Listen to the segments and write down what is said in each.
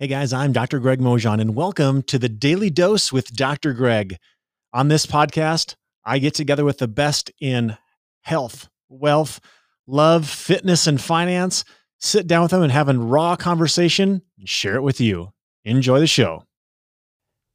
Hey guys, I'm Dr. Greg Mojan, and welcome to the Daily Dose with Dr. Greg. On this podcast, I get together with the best in health, wealth, love, fitness, and finance, sit down with them and have a raw conversation and share it with you. Enjoy the show.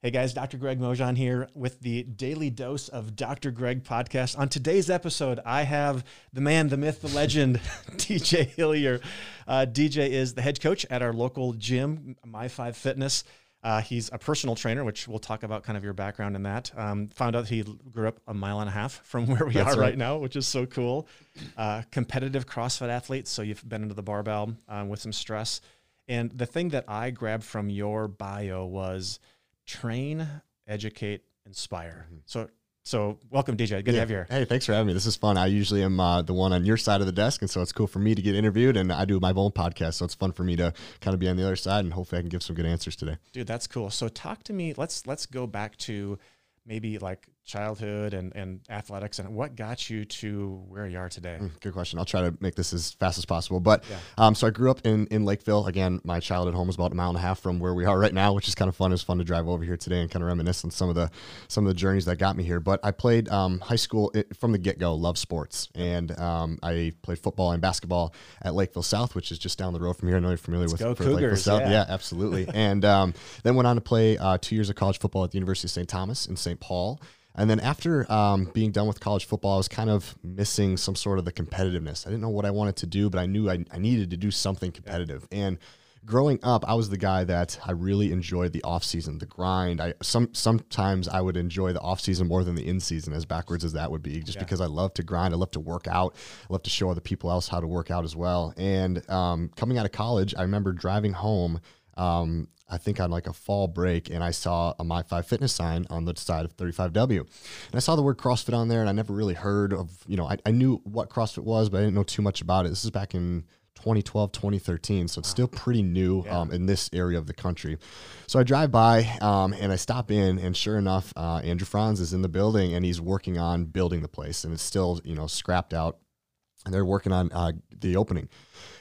Hey guys, Dr. Greg Mojan here with the Daily Dose of Dr. Greg podcast. On today's episode, I have the man, the myth, the legend, DJ Hillier. Uh, DJ is the head coach at our local gym, My Five Fitness. Uh, he's a personal trainer, which we'll talk about kind of your background in that. Um, found out he grew up a mile and a half from where we That's are right. right. now, which is so cool. Uh, competitive CrossFit athlete, so you've been into the barbell um, with some stress. And the thing that I grabbed from your bio was train, educate, inspire. Mm-hmm. So so welcome, DJ. Good yeah. to have you here. Hey, thanks for having me. This is fun. I usually am uh, the one on your side of the desk, and so it's cool for me to get interviewed. And I do my own podcast, so it's fun for me to kind of be on the other side, and hopefully I can give some good answers today. Dude, that's cool. So talk to me. Let's let's go back to maybe like childhood and, and athletics and what got you to where you are today? Mm, good question. I'll try to make this as fast as possible. But yeah. um, so I grew up in, in Lakeville. Again, my childhood home is about a mile and a half from where we are right now, which is kind of fun. It's fun to drive over here today and kind of reminisce on some of the some of the journeys that got me here. But I played um, high school it, from the get go. Love sports, and um, I played football and basketball at Lakeville South, which is just down the road from here. I know you're familiar Let's with go Cougars, Lakeville South. Yeah, yeah absolutely. and um, then went on to play uh, two years of college football at the University of St. Thomas in St. Paul. And then after um, being done with college football, I was kind of missing some sort of the competitiveness. I didn't know what I wanted to do, but I knew I, I needed to do something competitive. And growing up, I was the guy that I really enjoyed the off season, the grind. I some sometimes I would enjoy the off season more than the in season, as backwards as that would be, just yeah. because I love to grind. I love to work out. I love to show other people else how to work out as well. And um, coming out of college, I remember driving home um, I think on like a fall break, and I saw a My Five Fitness sign on the side of 35W, and I saw the word CrossFit on there, and I never really heard of, you know, I, I knew what CrossFit was, but I didn't know too much about it. This is back in 2012, 2013. So it's still pretty new yeah. um, in this area of the country. So I drive by um, and I stop in, and sure enough, uh, Andrew Franz is in the building and he's working on building the place, and it's still you know scrapped out, and they're working on uh, the opening.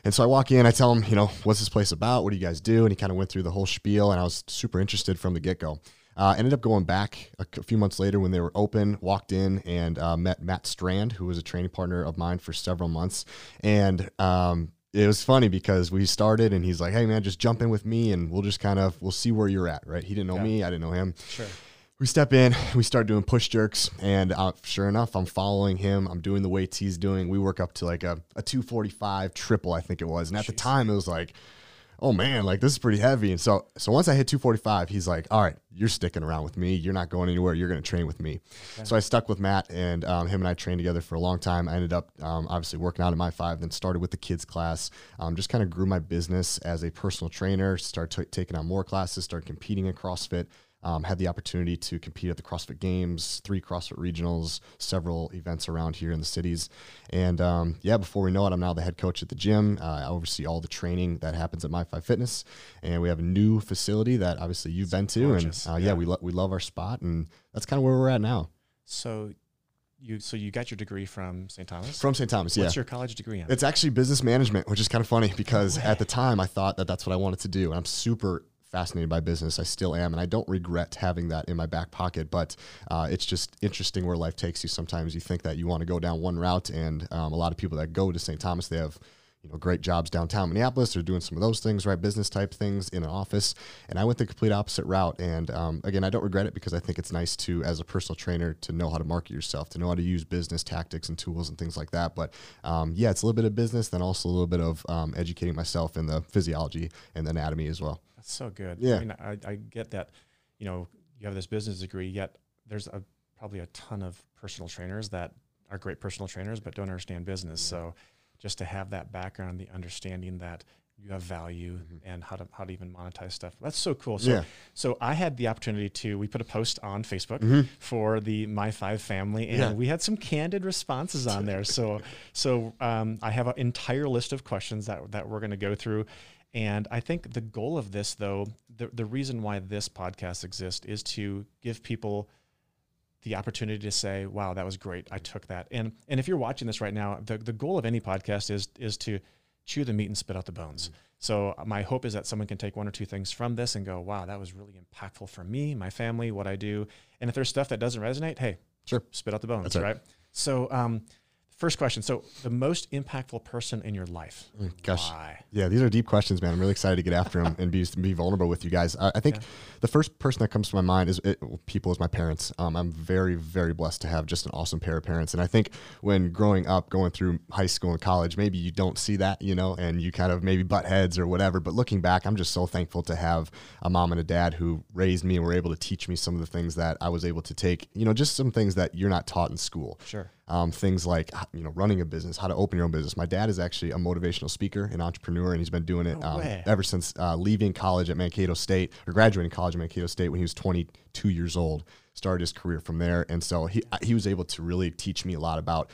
And so I walk in, I tell him, you know, what's this place about? What do you guys do? And he kind of went through the whole spiel, and I was super interested from the get go. Uh, ended up going back a, few months later when they were open, walked in and uh, met Matt Strand, who was a training partner of mine for several months. And um, it was funny because we started and he's like, hey, man, just jump in with me and we'll just kind of, we'll see where you're at, right? He didn't know yeah. me, I didn't know him. Sure we step in, we start doing push jerks, and uh, sure enough, I'm following him. I'm doing the weights he's doing. We work up to like a, a 245 triple, I think it was. And at Jeez. the time, it was like, oh man, like this is pretty heavy. And so, so once I hit 245, he's like, all right, you're sticking around with me. You're not going anywhere. You're going to train with me. So I stuck with Matt, and um, him and I trained together for a long time. I ended up um, obviously working out in my five, then started with the kids class. Um, just kind of grew my business as a personal trainer. Started t- taking on more classes. Started competing in CrossFit. Um, had the opportunity to compete at the CrossFit Games, three CrossFit regionals, several events around here in the cities. And um, yeah, before we know it, I'm now the head coach at the gym. Uh, I oversee all the training that happens at My Five Fitness. And we have a new facility that obviously you've been to. Gorgeous. And uh, yeah, yeah, we, lo- we love our spot. And that's kind of where we're at now. So you so you got your degree from St. Thomas? From St. Thomas, yeah. What's your college degree in? It's actually business management, which is kind of funny because no at the time I thought that that's what I wanted to do. And I'm super fascinated by business. I still am, and I don't regret having that in my back pocket. But uh, it's just interesting where life takes you. Sometimes you think that you want to go down one route, and um, a lot of people that go to St. Thomas, they have you know great jobs downtown Minneapolis. They're doing some of those things, right? Business type things in an office. And I went the complete opposite route. And um, again, I don't regret it because I think it's nice to, as a personal trainer, to know how to market yourself, to know how to use business tactics and tools and things like that. But um, yeah, it's a little bit of business, then also a little bit of um, educating myself in the physiology and the anatomy as well. That's so good. Yeah. I mean, I, I get that, you know, you have this business degree, yet there's a, probably a ton of personal trainers that are great personal trainers, but don't understand business. Yeah. So just to have that background, the understanding that you have value mm-hmm. and how to how to even monetize stuff. That's so cool. So yeah. so I had the opportunity to we put a post on Facebook mm-hmm. for the My Five family and yeah. we had some candid responses on there. so so um, I have an entire list of questions that that we're going to go through and I think the goal of this, though, the, the reason why this podcast exists is to give people the opportunity to say, wow, that was great. I took that. And and if you're watching this right now, the, the goal of any podcast is is to chew the meat and spit out the bones. Mm-hmm. So uh, my hope is that someone can take one or two things from this and go, wow, that was really impactful for me, my family, what I do. And if there's stuff that doesn't resonate, hey, Sure. spit out the bones, That's right. right. So, um, first question. So, the most impactful person in your life. Mm, Gosh. Why? Yeah, these are deep questions, man. I'm really excited to get after them and be be vulnerable with you guys. I, I think Yeah. the first person that comes to my mind is it, well, people is my parents. Um, I'm very very blessed to have just an awesome pair of parents, and I think when growing up, going through high school and college, maybe you don't see that, you know, and you kind of maybe butt heads or whatever. But looking back, I'm just so thankful to have a mom and a dad who raised me and were able to teach me some of the things that I was able to take. You know, just some things that you're not taught in school Sure. Um, things like you know running a business, how to open your own business. My dad is actually a motivational speaker, and entrepreneur, and he's been doing it um, ever since uh, leaving college at Mankato State or graduating college at Mankato State when he was 22 years old. Started his career from there, and so he he was able to really teach me a lot about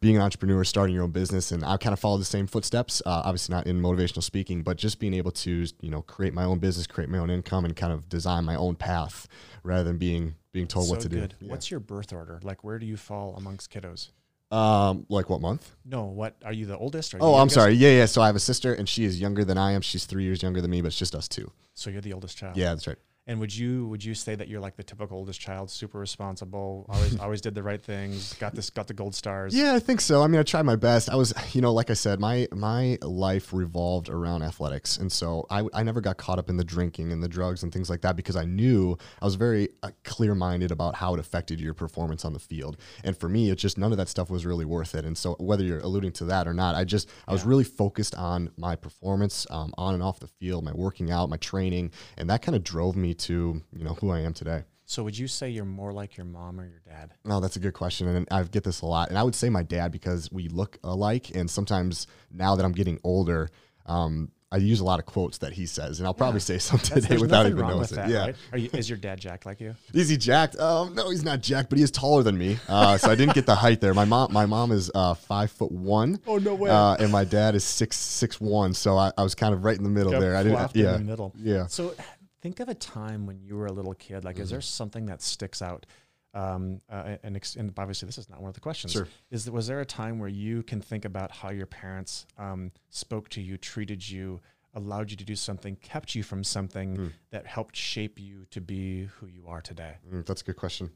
being an entrepreneur, starting your own business, and I kind of followed the same footsteps. Uh, obviously, not in motivational speaking, but just being able to you know create my own business, create my own income, and kind of design my own path rather than being being told so what to good. do. Yeah. What's your birth order? Like, where do you fall amongst kiddos? Um, like what month? No, what are you the oldest? Or Oh, I'm sorry. Yeah, yeah. So I have a sister, and she is younger than I am. She's three years younger than me, but it's just us two. So you're the oldest child. Yeah, that's right. And would you would you say that you're like the typical oldest child, super responsible, always always did the right things, got this got the gold stars? Yeah, I think so. I mean, I tried my best. I was, you know, like I said, my my life revolved around athletics, and so I, I never got caught up in the drinking and the drugs and things like that because I knew I was very uh, clear minded about how it affected your performance on the field. And for me, it's just none of that stuff was really worth it. And so whether you're alluding to that or not, I just I was Yeah. really focused on my performance um, on and off the field, my working out, my training, and that kind of drove me to you know who I am today. So would you say you're more like your mom or your dad? Oh, that's a good question, and I get this a lot. And I would say my dad because we look alike, and sometimes now that I'm getting older, um, I use a lot of quotes that he says, and I'll probably Yeah. say some today without even wrong with that, yeah, right? Are you, is your dad jacked like you? is he jacked? Um, no, he's not jacked, but he is taller than me. Uh, so I didn't get the height there. My mom, my mom is uh, five foot one. Oh no way! Uh, and my dad is six six one, so I, I was kind of right in the middle there. I didn't, yeah, in the middle. yeah. So think of a time when you were a little kid. Like, Mm-hmm. is there something that sticks out? Um, uh, and, ex- and obviously, this is not one of the questions. Sure. Is was there a time where you can think about how your parents um, spoke to you, treated you, allowed you to do something, kept you from something Mm. that helped shape you to be who you are today? Mm, that's a good question.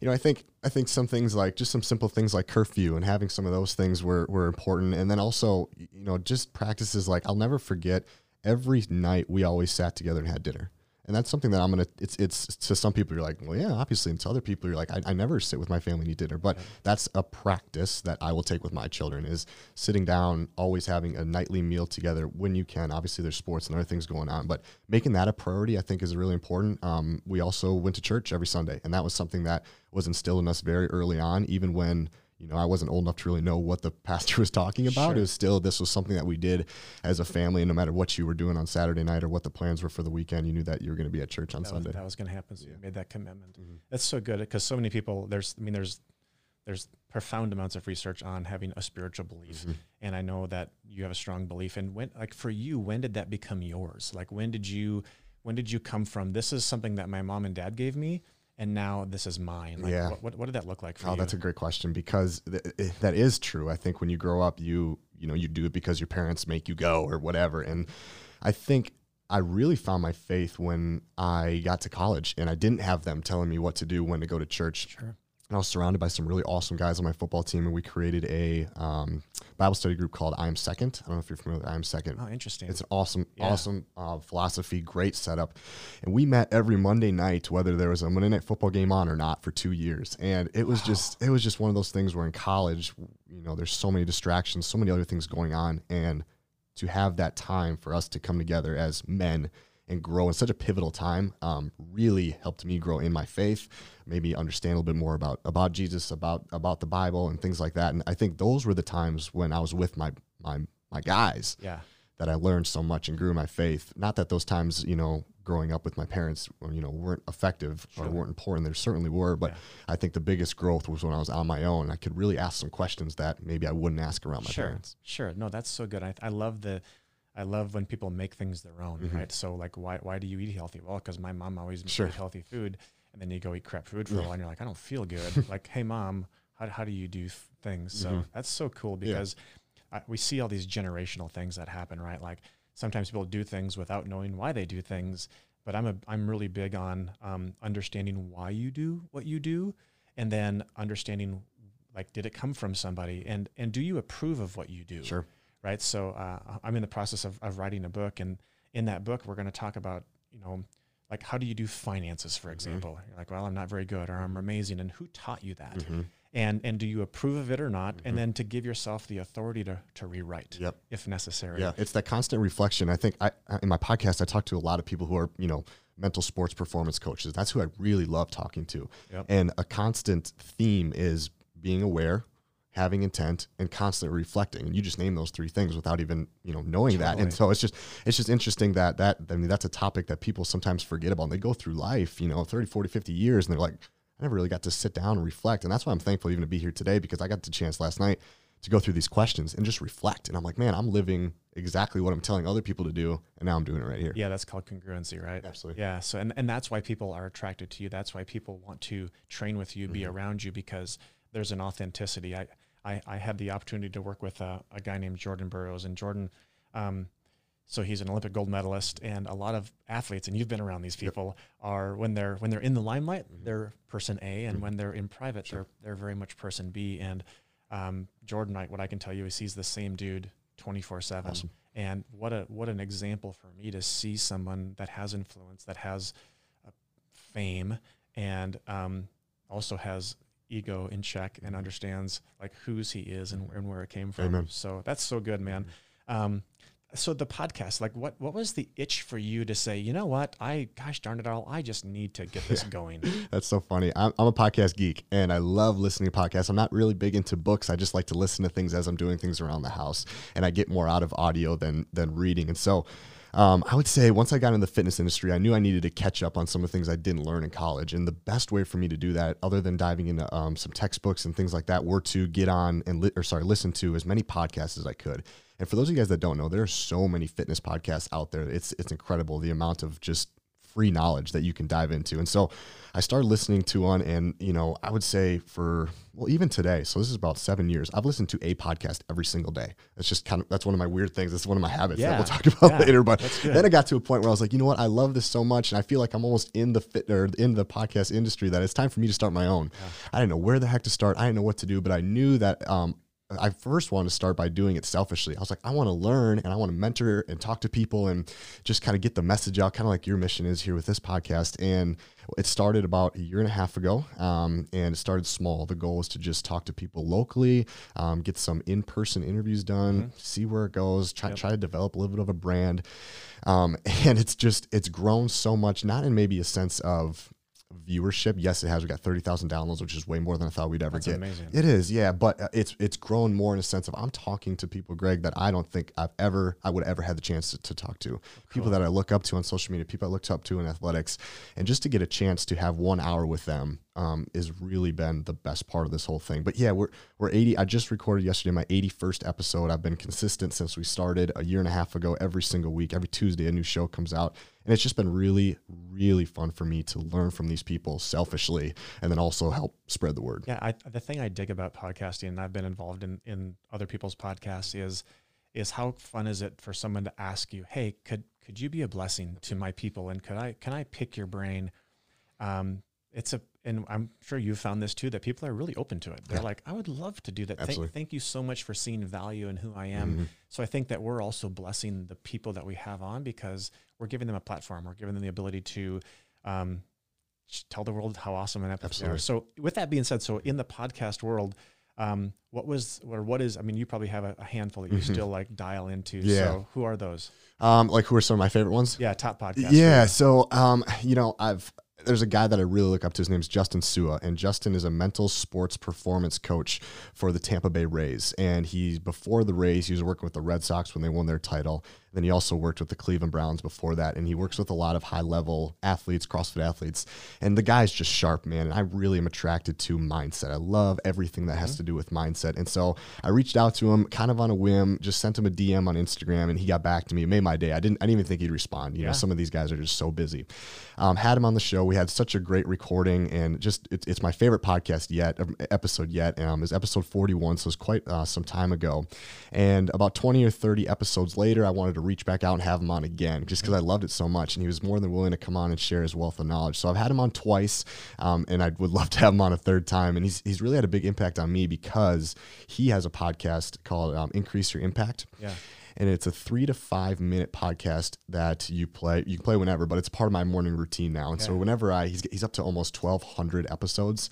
You know, I think I think some things like just some simple things like curfew and having some of those things were were important, and then also you know just practices like I'll never forget. Every night we always sat together and had dinner, and that's something that I'm gonna. It's it's to some people you're like, well, yeah, obviously, and to other people you're like, I, I never sit with my family and eat dinner, but that's a practice that I will take with my children is sitting down, always having a nightly meal together when you can. Obviously, there's sports and other things going on, but making that a priority, I think, is really important. Um, we also went to church every Sunday, and that was something that was instilled in us very early on, even when you know I wasn't old enough to really know what the pastor was talking about. Sure. It was still this was something that we did as a family, and no matter what you were doing on Saturday night or what the plans were for the weekend, you knew that you were going to be at church on that was, Sunday. that was going to happen. So you made that commitment. Mhm. That's so good because so many people. There's, I mean, there's, there's profound amounts of research on having a spiritual belief, Mhm. and I know that you have a strong belief. And when, like for you, when did that become yours? Like when did you, when did you come from? This is something that my mom and dad gave me, and now this is mine. Like, Yeah. What, what, what did that look like for you? Oh, you? that's a great question because th- eh, that is true. I think when you grow up, you you know you do it because your parents make you go or whatever. And I think I really found my faith when I got to college and I didn't have them telling me what to do, when to go to church. sure. And I was surrounded by some really awesome guys on my football team, and we created a um, Bible study group called I Am Second. I don't know if you're familiar with I Am Second. Oh, interesting. It's an awesome, Yeah. awesome uh, philosophy, great setup. And we met every Monday night, whether there was a Monday night football game on or not, for two years. And it was Wow. just, it was just one of those things where in college, you know, there's so many distractions, so many other things going on, and to have that time for us to come together as men and grow in such a pivotal time um, really helped me grow in my faith maybe understand a little bit more about about jesus about about the bible and things like that and i think those were the times when i was with my my my guys yeah. that I learned so much and grew in my faith. Not that those times, you know, growing up with my parents, you know, weren't effective or weren't important. There certainly were, but Yeah. I think the biggest growth was when I was on my own. I could really ask some questions that maybe I wouldn't ask around my sure. parents. Sure. No, that's so good. I, I love the, I love when people make things their own, Mhm. right? So like, why, why do you eat healthy? Well, because my mom always Sure. made healthy food, and then you go eat crap food for a while, and you're like, I don't feel good. like, hey, mom, how, how do you do th- things? So Mhm. that's so cool Yeah. because I, we see all these generational things that happen, right? Like sometimes people do things without knowing why they do things. But I'm a I'm really big on um, understanding why you do what you do, and then understanding like did it come from somebody, and and do you approve of what you do? Sure. Right. So uh, I'm in the process of, of writing a book, and in that book we're going to talk about you know like how do you do finances for example mm-hmm. you're like well i'm not very good or i'm amazing and who taught you that mm-hmm. and and do you approve of it or not mm-hmm. and then to give yourself the authority to to rewrite yep. if necessary yeah it's that constant reflection i think i in my podcast i talk to a lot of people who are you know mental sports performance coaches that's who i really love talking to yep. and a constant theme is being aware having intent and constantly reflecting. And you just name those three things without even you know knowing totally. that. And so it's just it's just interesting that that i mean that's a topic that people sometimes forget about. And they go through life you know 30 40 50 years and they're like i never really got to sit down and reflect. And that's why i'm thankful even to be here today because i got the chance last night to go through these questions and just reflect. And i'm like man i'm living exactly what i'm telling other people to do and now i'm doing it right here. Yeah that's called congruency right? Absolutely. Yeah so and, and that's why people are attracted to you. That's why people want to train with you mm-hmm. be around you because there's an authenticity. I I, I had the opportunity to work with a, a guy named Jordan Burroughs, and Jordan, um, so he's an Olympic gold medalist, and a lot of athletes, and you've been around these people, yep. are when they're when they're in the limelight, mm-hmm. they're person A, and mm-hmm. when they're in private, sure. they're they're very much person B. And um, Jordan, I, what I can tell you is he's the same dude, twenty four seven. And what a what an example for me to see someone that has influence, that has uh, fame, and um, also has ego in check and understands like whose he is and, and where it came from. Amen. So that's so good, man. Um, so the podcast, like what what was the itch for you to say, you know what, I gosh darn it all, I just need to get this going. That's so funny. I'm, I'm a podcast geek and I love listening to podcasts. I'm not really big into books. I just like to listen to things as I'm doing things around the house, and I get more out of audio than than reading. And so um, I would say once I got in the fitness industry, I knew I needed to catch up on some of the things I didn't learn in college. And the best way for me to do that, other than diving into um, some textbooks and things like that, were to get on and li- or sorry, listen to as many podcasts as I could. And for those of you guys that don't know, there are so many fitness podcasts out there. It's it's incredible the amount of just free knowledge that you can dive into. And so I started listening to one, and you know, I would say for well, even today, so this is about seven years, I've listened to a podcast every single day. That's just kind of that's one of my weird things. That's one of my habits yeah. that we'll talk about yeah. later. But then I got to a point where I was like, you know what, I love this so much, and I feel like I'm almost in the fit or in the podcast industry that it's time for me to start my own. Yeah. I didn't know where the heck to start. I didn't know what to do, but I knew that um, I first wanted to start by doing it selfishly. I was like, I want to learn and I want to mentor and talk to people and just kind of get the message out, kind of like your mission is here with this podcast. And it started about a year and a half ago, um, and it started small. The goal is to just talk to people locally, um, get some in-person interviews done, mm-hmm. see where it goes, try yep. try to develop a little bit of a brand. Um, and it's just it's grown so much, not in maybe a sense of viewership. Yes, it has. We got thirty thousand downloads, which is way more than I thought we'd ever That's get. Amazing. It is, yeah. But uh, it's it's grown more in a sense of I'm talking to people, Greg, that I don't think I've ever I would ever had the chance to, to talk to. Cool. People that I look up to on social media, people I looked up to in athletics, and just to get a chance to have one hour with them um, is really been the best part of this whole thing. But yeah, we're we're 80. I just recorded yesterday my 81st episode. I've been consistent since we started a year and a half ago. Every single week, every Tuesday, a new show comes out, and it's just been really, really fun for me to learn from these people selfishly, and then also help spread the word. Yeah, I, the thing I dig about podcasting, and I've been involved in in other people's podcasts, is is how fun is it for someone to ask you, "Hey, could could you be a blessing to my people, and could I can I pick your brain?" Um, it's a and I'm sure you found this too that people are really open to it. They're yeah. like, I would love to do that. Thank, thank, you so much for seeing value in who I am. Mm-hmm. So I think that we're also blessing the people that we have on because we're giving them a platform. We're giving them the ability to um, tell the world how awesome an episode they are. So with that being said, so in the podcast world, um, what was or what is? I mean, you probably have a, a handful that you mm-hmm. still like dial into. Yeah. So who are those? Um, like who are some of my favorite ones? Yeah, top podcasts. Yeah. So um, you know, I've there's a guy that I really look up to. His name's Justin Sua, and Justin is a mental sports performance coach for the Tampa Bay Rays. And he before the Rays, he was working with the Red Sox when they won their title. Then he also worked with the Cleveland Browns before that, and he works with a lot of high level athletes, CrossFit athletes. And the guy's just sharp, man. And I really am attracted to mindset. I love everything that has mm-hmm. to do with mindset. And so I reached out to him kind of on a whim, just sent him a DM on Instagram, and he got back to me. It made my day. I didn't, I didn't even think he'd respond. You yeah. know, some of these guys are just so busy. Um, had him on the show. We had such a great recording, and just it's, it's my favorite podcast yet, um, episode yet. Um, is episode 41, so it's quite uh, some time ago. And about 20 or 30 episodes later, I wanted to reach back out and have him on again just because I loved it so much. And he was more than willing to come on and share his wealth of knowledge. So I've had him on twice, um, and I would love to have him on a third time. And he's, he's really had a big impact on me because he has a podcast called um, Increase Your Impact. Yeah. And it's a three to five minute podcast that you play. You can play whenever, but it's part of my morning routine now. And so whenever I, he's, he's up to almost 1,200 episodes.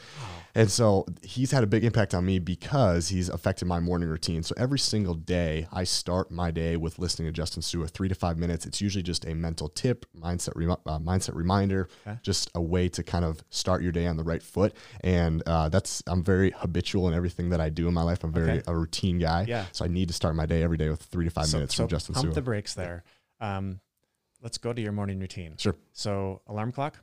And so he's had a big impact on me because he's affected my morning routine. So every single day, I start my day with listening to Justin Sua, three to five minutes. It's usually just a mental tip, mindset, remi- uh, mindset reminder, Okay. just a way to kind of start your day on the right foot. And uh, that's I'm very habitual in everything that I do in my life. I'm very Okay. a routine guy. Yeah. So I need to start my day every day with three to five so, minutes so from Justin pump Sua. the brakes there. Um, let's go to your morning routine. Sure. So alarm clock.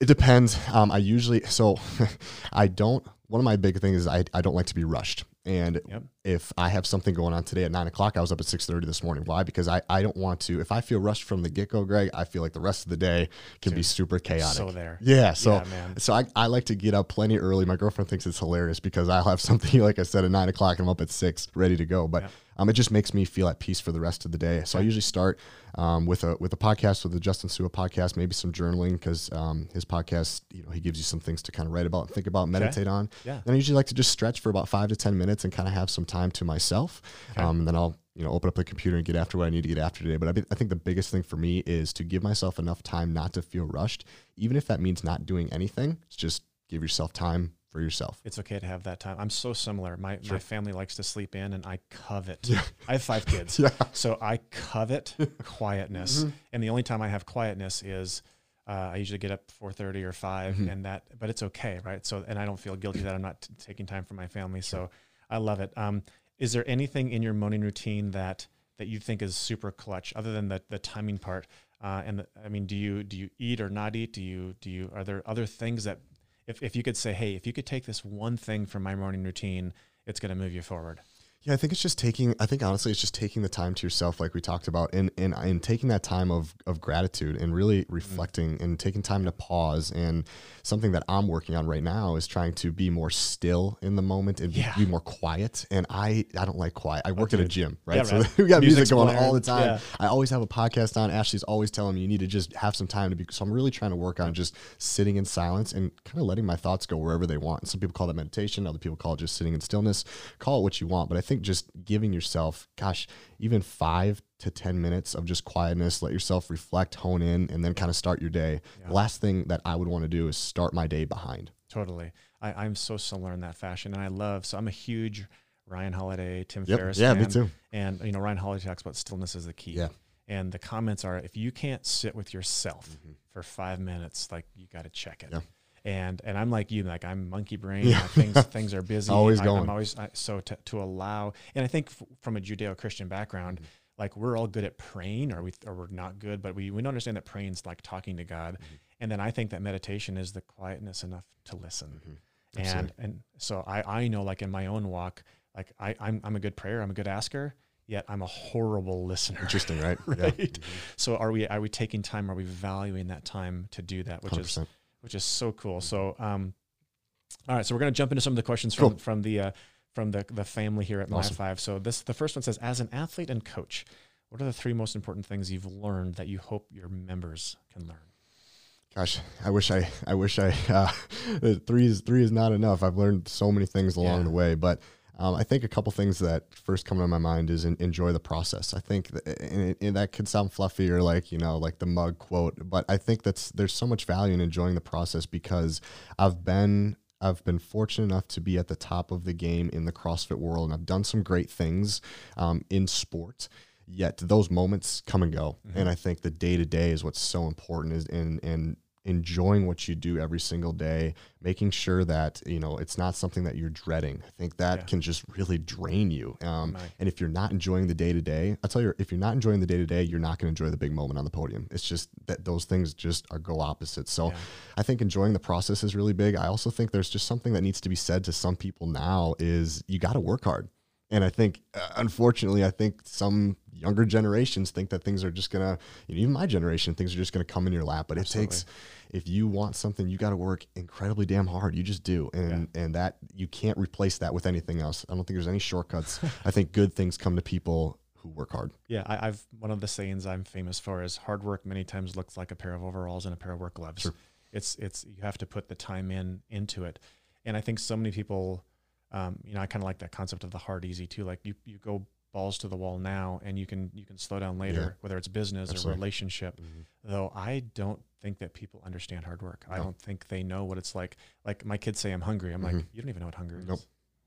It depends. Um, I usually so I don't. One of my big things is I, I don't like to be rushed. And Yep. if I have something going on today at nine o'clock, I was up at six thirty this morning. Why? Because I, I don't want to. If I feel rushed from the get go, Greg, I feel like the rest of the day can be super chaotic. So there. Yeah. So Yeah, so I, I like to get up plenty early. My girlfriend thinks it's hilarious because I'll have something like I said at nine o'clock and I'm up at six ready to go. But Yep. Um, it just makes me feel at peace for the rest of the day. So I usually start um, with a with a podcast with the Justin Sua podcast, maybe some journaling because um, his podcast, you know, he gives you some things to kind of write about, and think about, meditate on. Yeah. Then I usually like to just stretch for about five to ten minutes and kind of have some time to myself. Okay. Um, and then I'll you know open up the computer and get after what I need to get after today. But I, be- I think the biggest thing for me is to give myself enough time not to feel rushed, even if that means not doing anything. It's just give yourself time for yourself. It's okay to have that time. I'm so similar. My Sure. my family likes to sleep in, and I covet. Yeah. I have five kids, Yeah. so I covet quietness. Mhm. And the only time I have quietness is uh, I usually get up 4:30 or 5, Mhm. and that. But it's okay, right? So, and I don't feel guilty that I'm not t- taking time for my family. So, I love it. Um, is there anything in your morning routine that that you think is super clutch, other than the the timing part? Uh, and the, I mean, do you do you eat or not eat? Do you do you are there other things that if, if you could say, hey, if you could take this one thing from my morning routine, it's going to move you forward. Yeah, I think it's just taking. I think honestly, it's just taking the time to yourself, like we talked about, and and and taking that time of of gratitude and really Mm-hmm. reflecting and taking time to pause. And something that I'm working on right now is trying to be more still in the moment and be- Yeah. be, more quiet. And I I don't like quiet. I work at a gym, right? Yeah, so right. we got music going all the time. Yeah. I always have a podcast on. Ashley's always telling me you need to just have some time to be. So I'm really trying to work on just sitting in silence and kind of letting my thoughts go wherever they want. Some people call that meditation. Other people call it just sitting in stillness. Call it what you want. But I think just giving yourself, gosh, even five to 10 minutes of just quietness, let yourself reflect, hone in, and then kind of start your day. Yeah. The last thing that I would want to do is start my day behind. Totally. I, I'm so similar in that fashion. And I love, so I'm a huge Ryan Holiday, Tim Yep. Ferriss Yeah, fan. me too. And, you know, Ryan Holiday talks about stillness is the key. Yeah. And the comments are if you can't sit with yourself Mhm. for five minutes, like you got to check it. Yeah. And and I'm like you, like I'm monkey brain. Yeah. Things things are busy. Always I, going. I'm always I, so to, to allow. And I think f- from a Judeo-Christian background, Mm-hmm. like we're all good at praying, or we or we're not good, but we we don't understand that praying's like talking to God. Mm-hmm. And then I think that meditation is the quietness enough to listen. Mhm. And Absolutely. and so I I know like in my own walk, like I I'm I'm a good prayer, I'm a good asker, yet I'm a horrible listener. Interesting, right? right. So are we are we taking time? Are we valuing that time to do that? Which is 100%. Which is so cool. So um, all right. So we're gonna jump into some of the questions from Cool. from the uh, from the the family here at My Awesome. Five. So this the first one says, as an athlete and coach, what are the three most important things you've learned that you hope your members can learn? Gosh, I wish I, I wish I, uh, three is three is not enough. I've learned so many things along Yeah. the way, but um, I think a couple things that first come to my mind is en- enjoy the process. I think, that, and, it- and that could sound fluffy or like you know like the mug quote, but I think that's there's so much value in enjoying the process because I've been I've been fortunate enough to be at the top of the game in the CrossFit world, and I've done some great things um, in sport. Yet those moments come and go, and I think the day to day is what's so important. Is in and enjoying what you do every single day, making sure that you know it's not something that you're dreading. I think that Yeah. can just really drain you. Um, Right. and if you're not enjoying the day to day, I tell you, if you're not enjoying the day to day, you're not going to enjoy the big moment on the podium. It's just that those things just are go opposite. So Yeah. I think enjoying the process is really big. I also think there's just something that needs to be said to some people now is you got to work hard. And I think, uh, unfortunately, I think some younger generations think that things are just gonna, you know, even my generation, things are just gonna come in your lap. But Absolutely. it takes, if you want something, you got to work incredibly damn hard. You just do, and and that you can't replace that with anything else. I don't think there's any shortcuts. I think good things come to people who work hard. Yeah, I, I've one of the sayings I'm famous for is hard work many times looks like a pair of overalls and a pair of work gloves. Sure. It's it's you have to put the time in into it, and I think so many people, um, you know, I kind of like that concept of the hard easy too. Like you you go balls to the wall now, and you can you can slow down later, Yeah. whether it's business or Absolutely. relationship. Though I don't think that people understand hard work. I don't think they know what it's like. Like my kids say, I'm hungry. I'm like, Mhm. you don't even know what hunger is. Nope.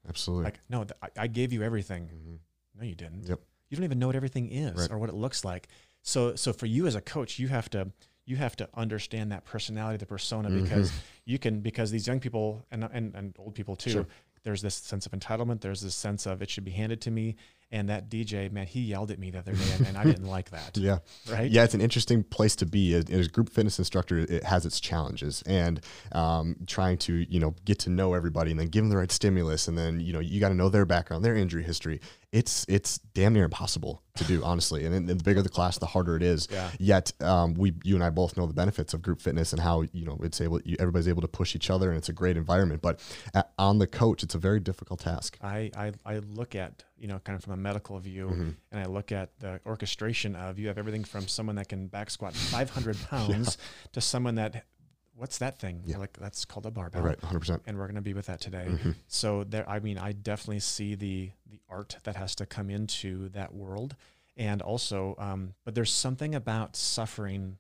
Absolutely. Like no, th- I, I gave you everything. Mhm. No, you didn't. Yep. You don't even know what everything is Right. or what it looks like. So, so for you as a coach, you have to you have to understand that personality, the persona, because you can because these young people and and, and old people too. Sure. There's this sense of entitlement. There's this sense of it should be handed to me. And that DJ man, he yelled at me the other day, and, and I didn't like that. Yeah. Right. Yeah, it's an interesting place to be. As, as a group fitness instructor, it has its challenges, and um, trying to you know get to know everybody, and then give them the right stimulus, and then you know you got to know their background, their injury history. It's it's damn near impossible to do, honestly. And, then the bigger the class, the harder it is. Yeah. Yet um, we, you and I both know the benefits of group fitness and how you know it's able, you, everybody's able to push each other, and it's a great environment. But uh on the coach, it's a very difficult task. I, I, I look at, you know, kind of from a medical view, Mm-hmm. and I look at the orchestration of you have everything from someone that can back squat 500 pounds to someone that, what's that thing? Yeah. Like, that's called a barbell. Right, 100. percent And we're going to be with that today. Mm-hmm. So there, I mean, I definitely see the, the art that has to come into that world. And also, um, but there's something about suffering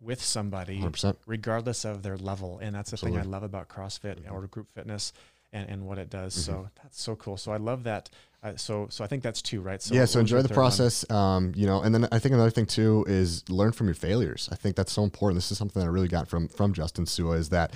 with somebody 100. percent regardless of their level. And that's the thing I love about CrossFit Mm-hmm. or group fitness and, and what it does. So that's so cool. So I love that. Uh, so, so I think that's two, right? So yeah so enjoy the process um, you know and then i think another thing too is learn from your failures. I think that's so important. This is something that i really got from from justin sua is that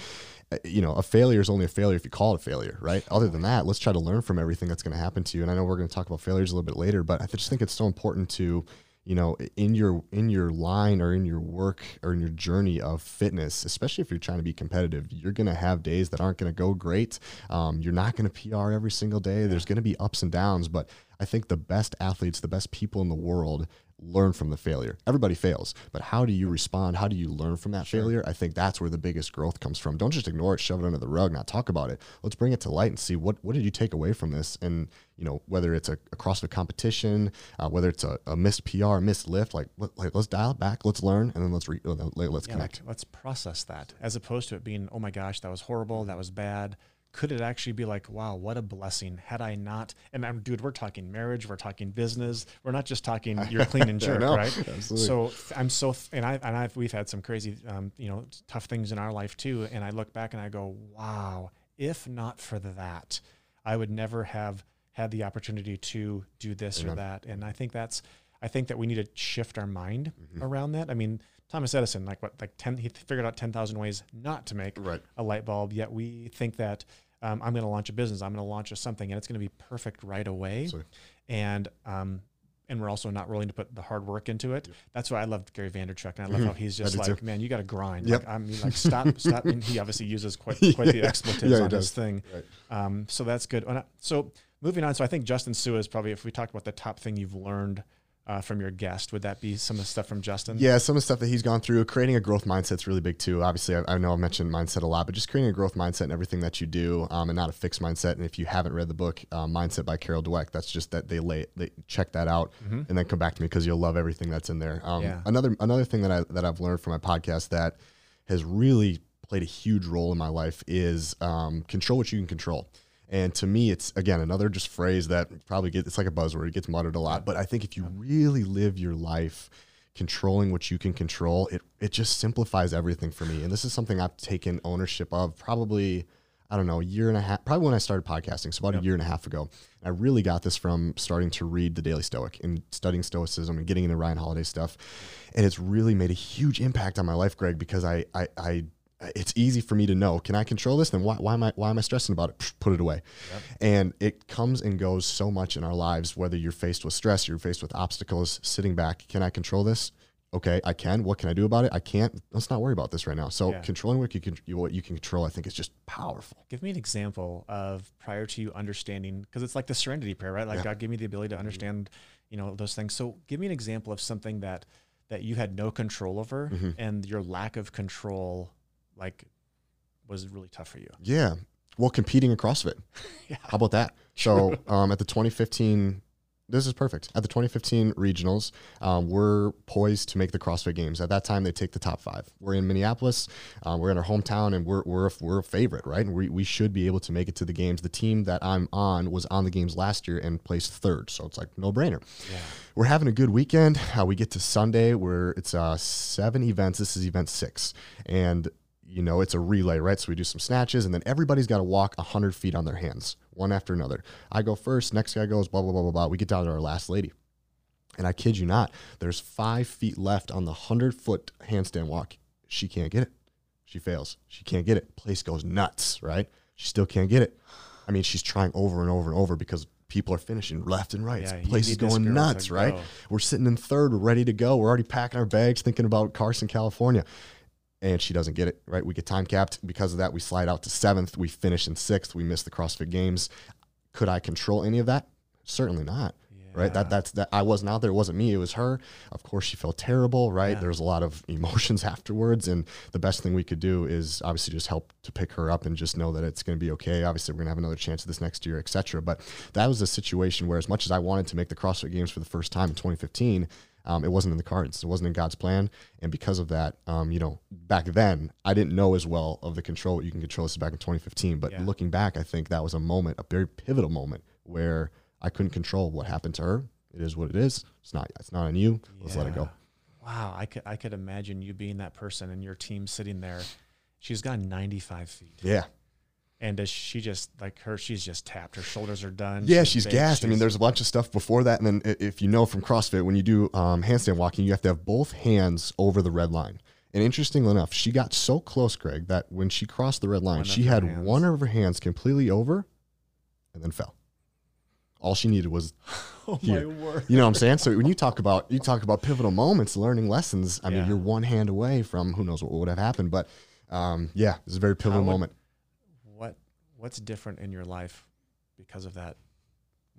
uh, you know a failure is only a failure if you call it a failure right? Other than that let's try to learn from everything that's going to happen to you. And i know we're going to talk about failures a little bit later but i just think it's so important to you know in your in your line or in your work or in your journey of fitness especially if you're trying to be competitive you're going to have days that aren't going to go great. Um, you're not going to pr every single day. There's going to be ups and downs but i think the best athletes the best people in the world learn from the failure. Everybody fails but how do you respond? How do you learn from that failure? I think that's where the biggest growth comes from. Don't just ignore it shove it under the rug not talk about it. Let's bring it to light and see what what did you take away from this? And you know whether it's a, a CrossFit competition, uh, whether it's a, a missed PR, missed lift, like, let, like let's dial it back, let's learn, and then let's re, uh, let- let's Yeah, connect. like, let's process that as opposed to it being, oh my gosh, that was horrible. That was bad. Could it actually be like, wow, what a blessing had I not? And I'm, dude, we're talking marriage, we're talking business, we're not just talking you're clean and jerk, right? absolutely. So I'm so, and I and I've we've had some crazy, um, you know, tough things in our life too. And I look back and I go, wow, if not for that, I would never have had the opportunity to do this or that. And I think that's, I think that we need to shift our mind Mm-hmm. around that. I mean, Thomas Edison, like what, like 10, he figured out 10,000 ways not to make Right. a light bulb. Yet we think that um, I'm going to launch a business, I'm going to launch a something and it's going to be perfect right away. Absolutely. And, um, and we're also not willing to put the hard work into it. That's why I love Gary Vaynerchuk, and I love how he's just Mm-hmm. like, too. man, you got to grind. Yep. Like, I mean, like stop, stop. And he obviously uses quite, quite the expletives Yeah, on does. his thing. Right. Um, so that's good. So moving on. So I think Justin Sua is probably, if we talk about the top thing you've learned uh, from your guest, would that be some of the stuff from Justin? Yeah, some of the stuff that he's gone through, creating a growth mindset is really big too. Obviously, I, I know I've mentioned mindset a lot, but just creating a growth mindset in everything that you do, um, and not a fixed mindset. And if you haven't read the book uh, Mindset by Carol Dweck, that's just that they lay they check that out and then come back to me because you'll love everything that's in there. Um, Yeah. Another another thing that I that I've learned from my podcast that has really played a huge role in my life is um, control what you can control. And to me, it's again another just phrase that probably gets it's like a buzzword. It gets muttered a lot, but I think if you really live your life controlling what you can control, it it just simplifies everything for me. And this is something I've taken ownership of probably I don't know a year and a half, probably when I started podcasting, so about a year and a half ago. I really got this from starting to read the Daily Stoic and studying Stoicism and getting into Ryan Holiday stuff, and it's really made a huge impact on my life, Greg, because I I. I it's easy for me to know can i control this? Then why, why am i why am i stressing about it? Put it away. And it comes and goes so much in our lives whether you're faced with stress you're faced with obstacles sitting back can i control this? Okay i can. What can i do about it? I can't. Let's not worry about this right now. So Yeah. controlling what you can what you can control i think is just powerful. Give me an example of prior to you understanding, because it's like the serenity prayer, right? Like God, give me the ability to understand, you know, those things. So give me an example of something that that you had no control over, mm-hmm. and your lack of control, like, was really tough for you. yeah well competing in crossfit Yeah. how about that so um, at the 2015 this is perfect. At the 2015 regionals, um, we're poised to make the CrossFit Games. At that time, they take the top five. We're in Minneapolis. Um, we're in our hometown, and we're we're a, we're a favorite, right? And we, we should be able to make it to the games. The team that I'm on was on the games last year and placed third, so it's like no brainer. Yeah. We're having a good weekend. Uh, we get to Sunday, where it's uh, seven events. This is event six, and you know, it's a relay, right? So we do some snatches and then everybody's got to walk 100 feet on their hands, one after another. I go first, next guy goes, blah, blah, blah, blah, blah. We get down to our last lady. And I kid you not, there's five feet left on the 100 foot handstand walk. She can't get it. She fails. She can't get it. Place goes nuts, right? She still can't get it. I mean, she's trying over and over and over because people are finishing left and right. Yeah, place is going nuts, to right? We're sitting in third, we're ready to go. We're already packing our bags, thinking about Carson, California. And she doesn't get it, right? We get time capped. Because of that, we slide out to seventh. We finish in sixth. We miss the CrossFit Games. Could I control any of that? Certainly not. Right. That that's that I wasn't out there. It wasn't me. It was her. Of course, she felt terrible. Right. Yeah. There was a lot of emotions afterwards, and the best thing we could do is obviously just help to pick her up and just know that it's going to be okay. Obviously, we're going to have another chance this next year, etc. But that was a situation where, as much as I wanted to make the CrossFit Games for the first time in 2015, um, it wasn't in the cards. It wasn't in God's plan, and because of that, um, you know, back then I didn't know as well of the control you can control. This is back in 2015, but Yeah. looking back, I think that was a moment, a very pivotal moment where I couldn't control what happened to her. It is what it is. It's not. It's not on you. Let's let it go. Wow, I could I could imagine you being that person and your team sitting there. She's gone 95 feet, Yeah. And does she just like her? She's just tapped. Her shoulders are done. Yeah, she's big, gassed. I mean, there's a bunch of stuff before that, and then if you know from CrossFit, when you do um, handstand walking, you have to have both hands over the red line. And interestingly enough, she got so close, Greg, that when she crossed the red line, One she had hands. one of her hands completely over, and then fell. All she needed was oh here. my word. You know what I'm saying? So when you talk about you talk about pivotal moments, learning lessons, I Yeah. mean, you're one hand away from who knows what would have happened. But um, yeah, it's a very pivotal would- moment. What what's different in your life because of that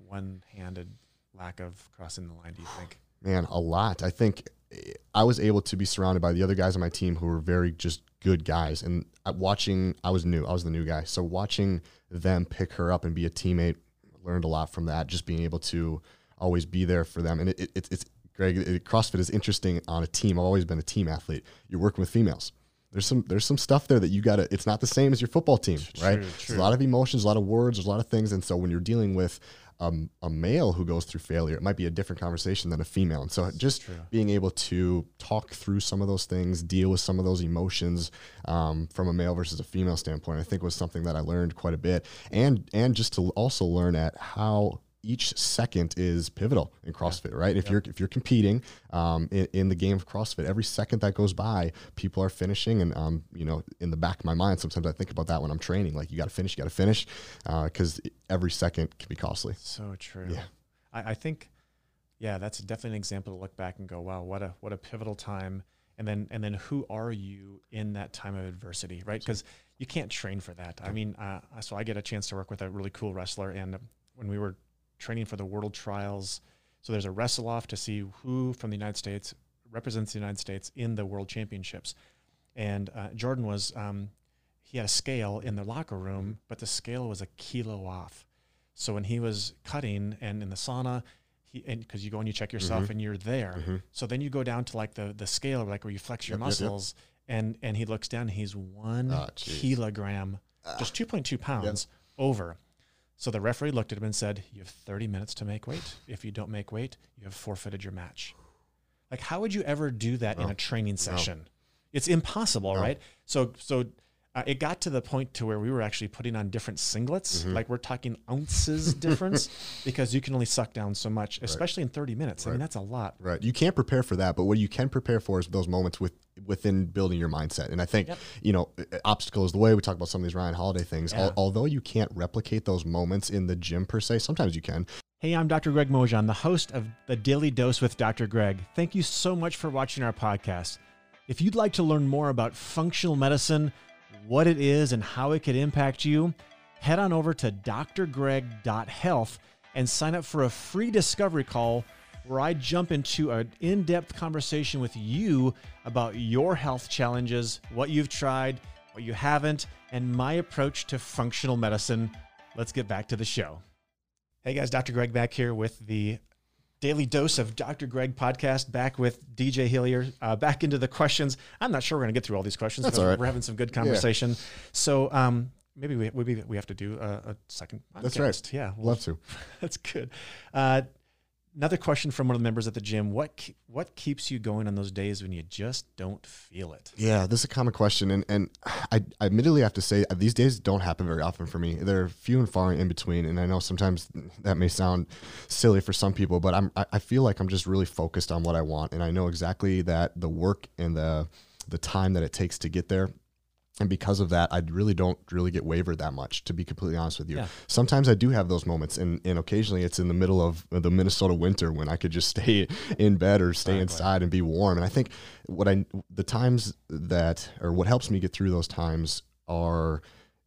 one-handed lack of crossing the line? Do you think? Man, a lot. I think eh, I was able to be surrounded by the other guys on my team who were very just good guys. And uh, watching, I was new. I was the new guy. So watching them pick her up and be a teammate, learned a lot from that. Just being able to always be there for them. And it, it, it's, it's Greg. It, CrossFit is interesting on a team. I've always been a team athlete. You're working with females. There's some there's some stuff there that you gotta. It's not the same as your football team, right? True, There's true. a lot of emotions, a lot of words, there's a lot of things, and so when you're dealing with um, a male who goes through failure, it might be a different conversation than a female. And so just true. being able to talk through some of those things, deal with some of those emotions um, from a male versus a female standpoint, I think was something that I learned quite a bit, and and just to also learn at how each second is pivotal in CrossFit, right? If you're if you're competing um, in, in the game of CrossFit, every second that goes by, people are finishing, and um, you know, in the back of my mind, sometimes I think about that when I'm training. Like you got to finish, you got to finish, because every second can be costly. So true. Yeah. I, I think, yeah, that's definitely an example to look back and go, wow, what a what a pivotal time. And then and then who are you in that time of adversity, right? Because you can't train for that. I mean, uh, so I get a chance to work with a really cool wrestler, and when we were training for the World Trials, so there's a wrestle off to see who from the United States represents the United States in the World Championships. And uh, Jordan was um, he had a scale in the locker room, but the scale was a kilo off. So when he was cutting and in the sauna, he and because you go and you check yourself Mm-hmm. and you're there. So then you go down to like the the scale, like where you flex your Yep, yep, yep. muscles, and and he looks down. He's one Ah, kilogram, just two point two pounds over. So the referee looked at him and said, "You have 30 minutes to make weight. If you don't make weight, you have forfeited your match." Like, how would you ever do that in a training session? It's impossible, right? So, so uh, it got to the point to where we were actually putting on different singlets. Mm-hmm. Like we're talking ounces difference because you can only suck down so much, especially in 30 minutes. I mean, that's a lot. Right. You can't prepare for that, but what you can prepare for is those moments with within building your mindset. And I think, Yep. you know, obstacle is the way we talk about some of these Ryan Holiday things. Yeah. Al- although you can't replicate those moments in the gym per se, sometimes you can. Hey, I'm Dr. Greg Mojan, the host of The Daily Dose with Dr. Greg. Thank you so much for watching our podcast. If you'd like to learn more about functional medicine, what it is, and how it could impact you, head on over to drgreg.health and sign up for a free discovery call where I jump into an in depth conversation with you about your health challenges, what you've tried, what you haven't, and my approach to functional medicine. Let's get back to the show. Hey guys, Dr. Greg back here with the Daily Dose of Dr. Greg podcast back with DJ Hillier. Uh, back into the questions. I'm not sure we're going to get through all these questions. That's but right. We're having some good conversation. So um, maybe we, maybe we have to do a, a second podcast. That's right. Yeah. well, Love to. that's good. Uh, another question from one of the members at the gym. What what keeps you going on those days when you just don't feel it? Yeah, this is a common question, and and I, I admittedly have to say uh, these days don't happen very often for me. They're few and far in between, and I know sometimes that may sound silly for some people, but I'm I I feel like I'm just really focused on what I want, and I know exactly that the work and the the time that it takes to get there. And because of that, I really don't really get wavered that much, to be completely honest with you. Yeah. Sometimes I do have those moments, and, and occasionally it's in the middle of the Minnesota winter when I could just stay in bed or stay Exactly. inside and be warm. And I think what I the times that or what helps me get through those times are,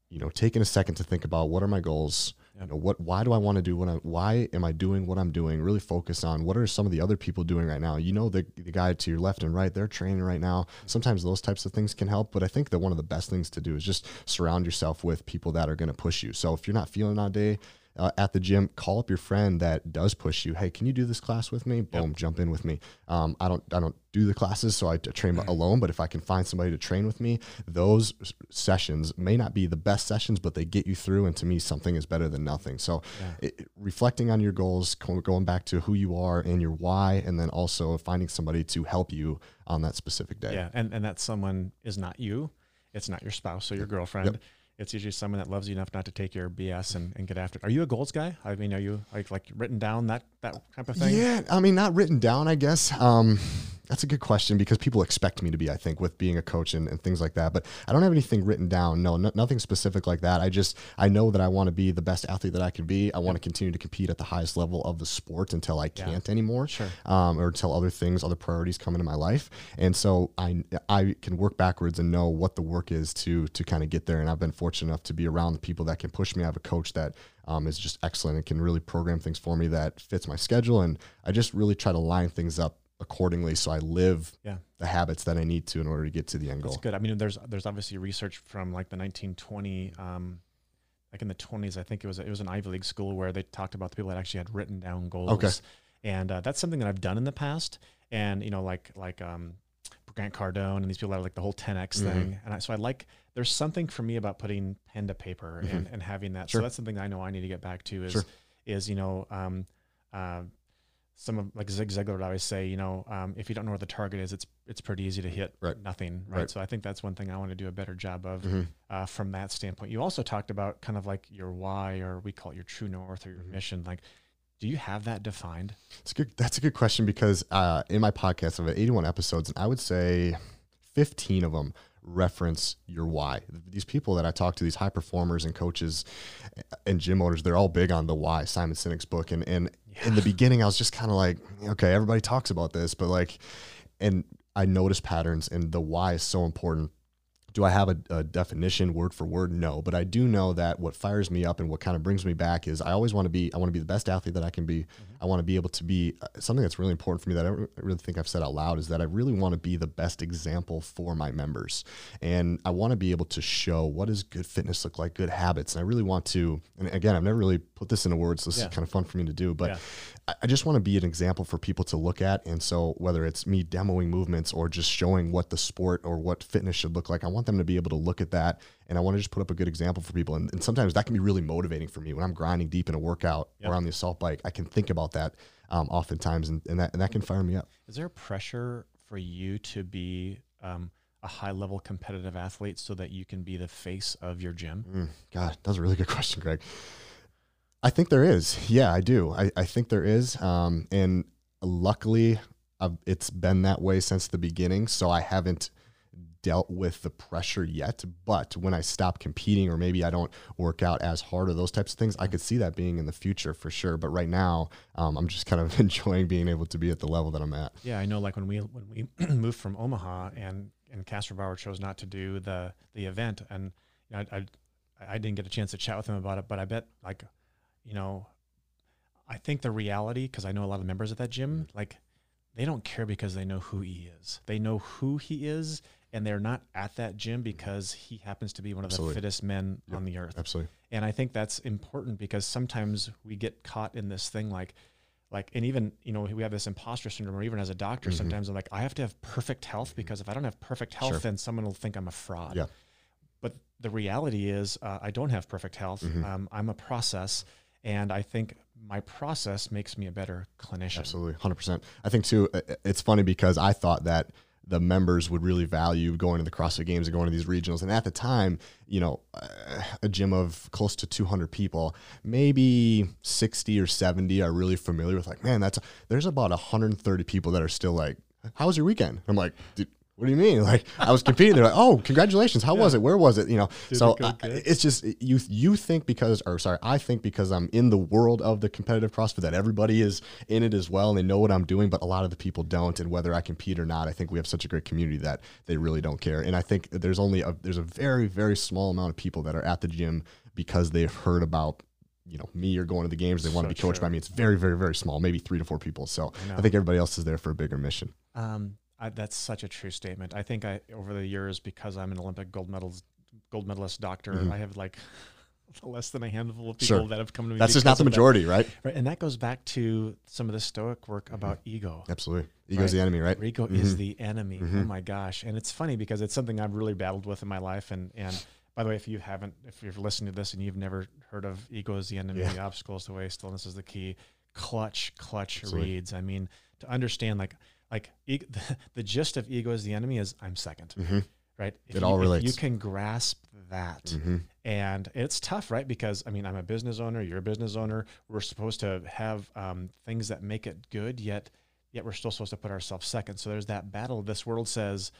you know, taking a second to think about what are my goals. You know, what why do I want to do what I why am I doing what I'm doing? Really focus on what are some of the other people doing right now. You know the the guy to your left and right, they're training right now. Sometimes those types of things can help, but I think that one of the best things to do is just surround yourself with people that are going to push you. So if you're not feeling that day, uh, at the gym, call up your friend that does push you. Hey, can you do this class with me? Boom, jump in with me. Um, I don't, I don't do the classes, so I train alone. But if I can find somebody to train with me, those sessions may not be the best sessions, but they get you through. And to me, something is better than nothing. So, it, it- reflecting on your goals, going back to who you are and your why, and then also finding somebody to help you on that specific day. Yeah, and and that someone is not you. It's not your spouse or your girlfriend. It's usually someone that loves you enough not to take your BS and, and get after it. Are you a goals guy? I mean, are you like like written down that that type of thing? Yeah, I mean, not written down, I guess. Um, that's a good question because people expect me to be, I think, with being a coach and, and things like that. But I don't have anything written down. No, no nothing specific like that. I just, I know that I want to be the best athlete that I can be. I want to continue to compete at the highest level of the sport until I can't anymore. Sure. Um, or until other things, other priorities come into my life. And so I, I can work backwards and know what the work is to, to kind of get there. And I've been fortunate enough to be around the people that can push me. I have a coach that um, is just excellent and can really program things for me that fits my schedule. And I just really try to line things up accordingly so I live Yeah. the habits that I need to in order to get to the end That's goal. good. I mean, there's there's obviously research from like the 1920, um, like in the 20s. I think it was it was an Ivy League school where they talked about the people that actually had written down goals. Okay. and uh, that's something that I've done in the past. And you know, like like um, Grant Cardone and these people that are like the whole 10x Mhm. thing. And I, so I like there's something for me about putting pen to paper and, and having that. Mm-hmm. Sure. So that's something I know I need to get back to is Sure. is you know. Um, uh, some of like Zig Ziglar would always say, you know, um, if you don't know where the target is, it's it's pretty easy to hit Right. nothing, right? Right. So I think that's one thing I want to do a better job of Mhm. uh, from that standpoint. You also talked about kind of like your why, or we call it your true north or your Mm-hmm. mission. Like, do you have that defined? It's good. That's a good question because uh, in my podcast, I've had 81 episodes, and I would say 15 of them reference your why. These people that I talk to, these high performers and coaches and gym owners, they're all big on the why. Simon Sinek's book, and and in the beginning, I was just kind of like, okay, everybody talks about this, but like, and I noticed patterns, and the why is so important. Do I have a, a definition word for word? No, but I do know that what fires me up and what kind of brings me back is I always want to be. I want to be the best athlete that I can be. I want to be able to be uh, something that's really important for me that I don't really think I've said out loud is that I really want to be the best example for my members, and I want to be able to show what does good fitness look like, good habits, and I really want to. And again, I've never really put this into words, so this Yeah. is kind of fun for me to do, but. Yeah. I- I just want to be an example for people to look at. And so, whether it's me demoing movements or just showing what the sport or what fitness should look like, I want them to be able to look at that. And I want to just put up a good example for people. And, and sometimes that can be really motivating for me when I'm grinding deep in a workout Yep. or on the assault bike. I can think about that um, oftentimes, and, and, that, and that can fire me up. Is there a pressure for you to be um, a high level competitive athlete so that you can be the face of your gym? Mm, God, that's a really good question, Greg. I think there is. Yeah, I do. I, I think there is. Um, and luckily, I've, it's been that way since the beginning. So I haven't dealt with the pressure yet. But when I stop competing, or maybe I don't work out as hard, or those types of things, I could see that being in the future for sure. But right now, um, I'm just kind of enjoying being able to be at the level that I'm at. Yeah, I know. Like when we when we moved from Omaha and and Casper Bauer chose not to do the the event, and you know, I, I I didn't get a chance to chat with him about it, but I bet like, you know, I think the reality because I know a lot of members at that gym, like they don't care because they know who he is. They know who he is, and they're not at that gym because he happens to be one of Absolutely. the fittest men Yep. on the earth. Absolutely. And I think that's important because sometimes we get caught in this thing like, like and even you know we have this imposter syndrome or even as a doctor Mhm. sometimes i'm like i have to have perfect health because if i don't have perfect health Sure. then someone will think i'm a fraud Yeah. but the reality is uh, i don't have perfect health Mhm. um, i'm a process and i think my process makes me a better clinician Absolutely, hundred percent. I think too. i- It's funny because I thought that the members would really value going to the CrossFit Games and going to these regionals. And at the time, you know, uh, a gym of close to 200 people, maybe 60 or 70 are really familiar with. Like, man, that's there's about 130 people that are still like, "How was your weekend?" I'm like, what do you mean? Like I was competing. They're like, oh, congratulations. How was it? Where was it? You know, Did so it I- it's just you. You think because, or sorry, I think because I'm in the world of the competitive CrossFit that everybody is in it as well and they know what I'm doing. But a lot of the people don't. And whether I compete or not, I think we have such a great community that they really don't care. And I think there's only a, there's a very very small amount of people that are at the gym because they've heard about. You know, me or going to the games, they want to be coached true. by me. It's very, very, very small, maybe three to four people. So I. I think everybody else is there for a bigger mission. Um, I, that's such a true statement. I think I over the years because I'm an Olympic gold medals gold medalist doctor, Mhm. I have like less than a handful of Sure. people that have come to me. That's just not the majority, right? right? And that goes back to some of the Stoic work about ego. Absolutely. Ego's Right. the enemy, right? Ego is Mhm. the enemy. Oh Mhm. my gosh! And it's funny because it's something I've really battled with in my life. And and by the way, if you haven't, if you're listening to this and you've never heard of ego is the enemy, Yeah. the obstacle is the way, stillness is the key. Clutch, clutch Absolutely. reads. I mean, to understand like like e- the gist of ego is the enemy is I'm 2nd Mhm. right? If It you, all relates. you can grasp that, Mhm. and it's tough, right? Because I mean, I'm a business owner. You're a business owner. We're supposed to have um, things that make it good, yet yet we're still supposed to put ourselves second. So there's that battle. This world says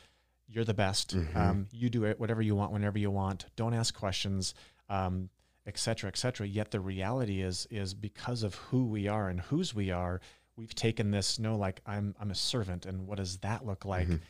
you're the best. Mhm. Um, you do it whatever you want, whenever you want. Don't ask questions, um, et cetera, et cetera. Yet the reality is is because of who we are and whose we are, we've taken this no, like I'm I'm a servant, and what does that look like? Mhm.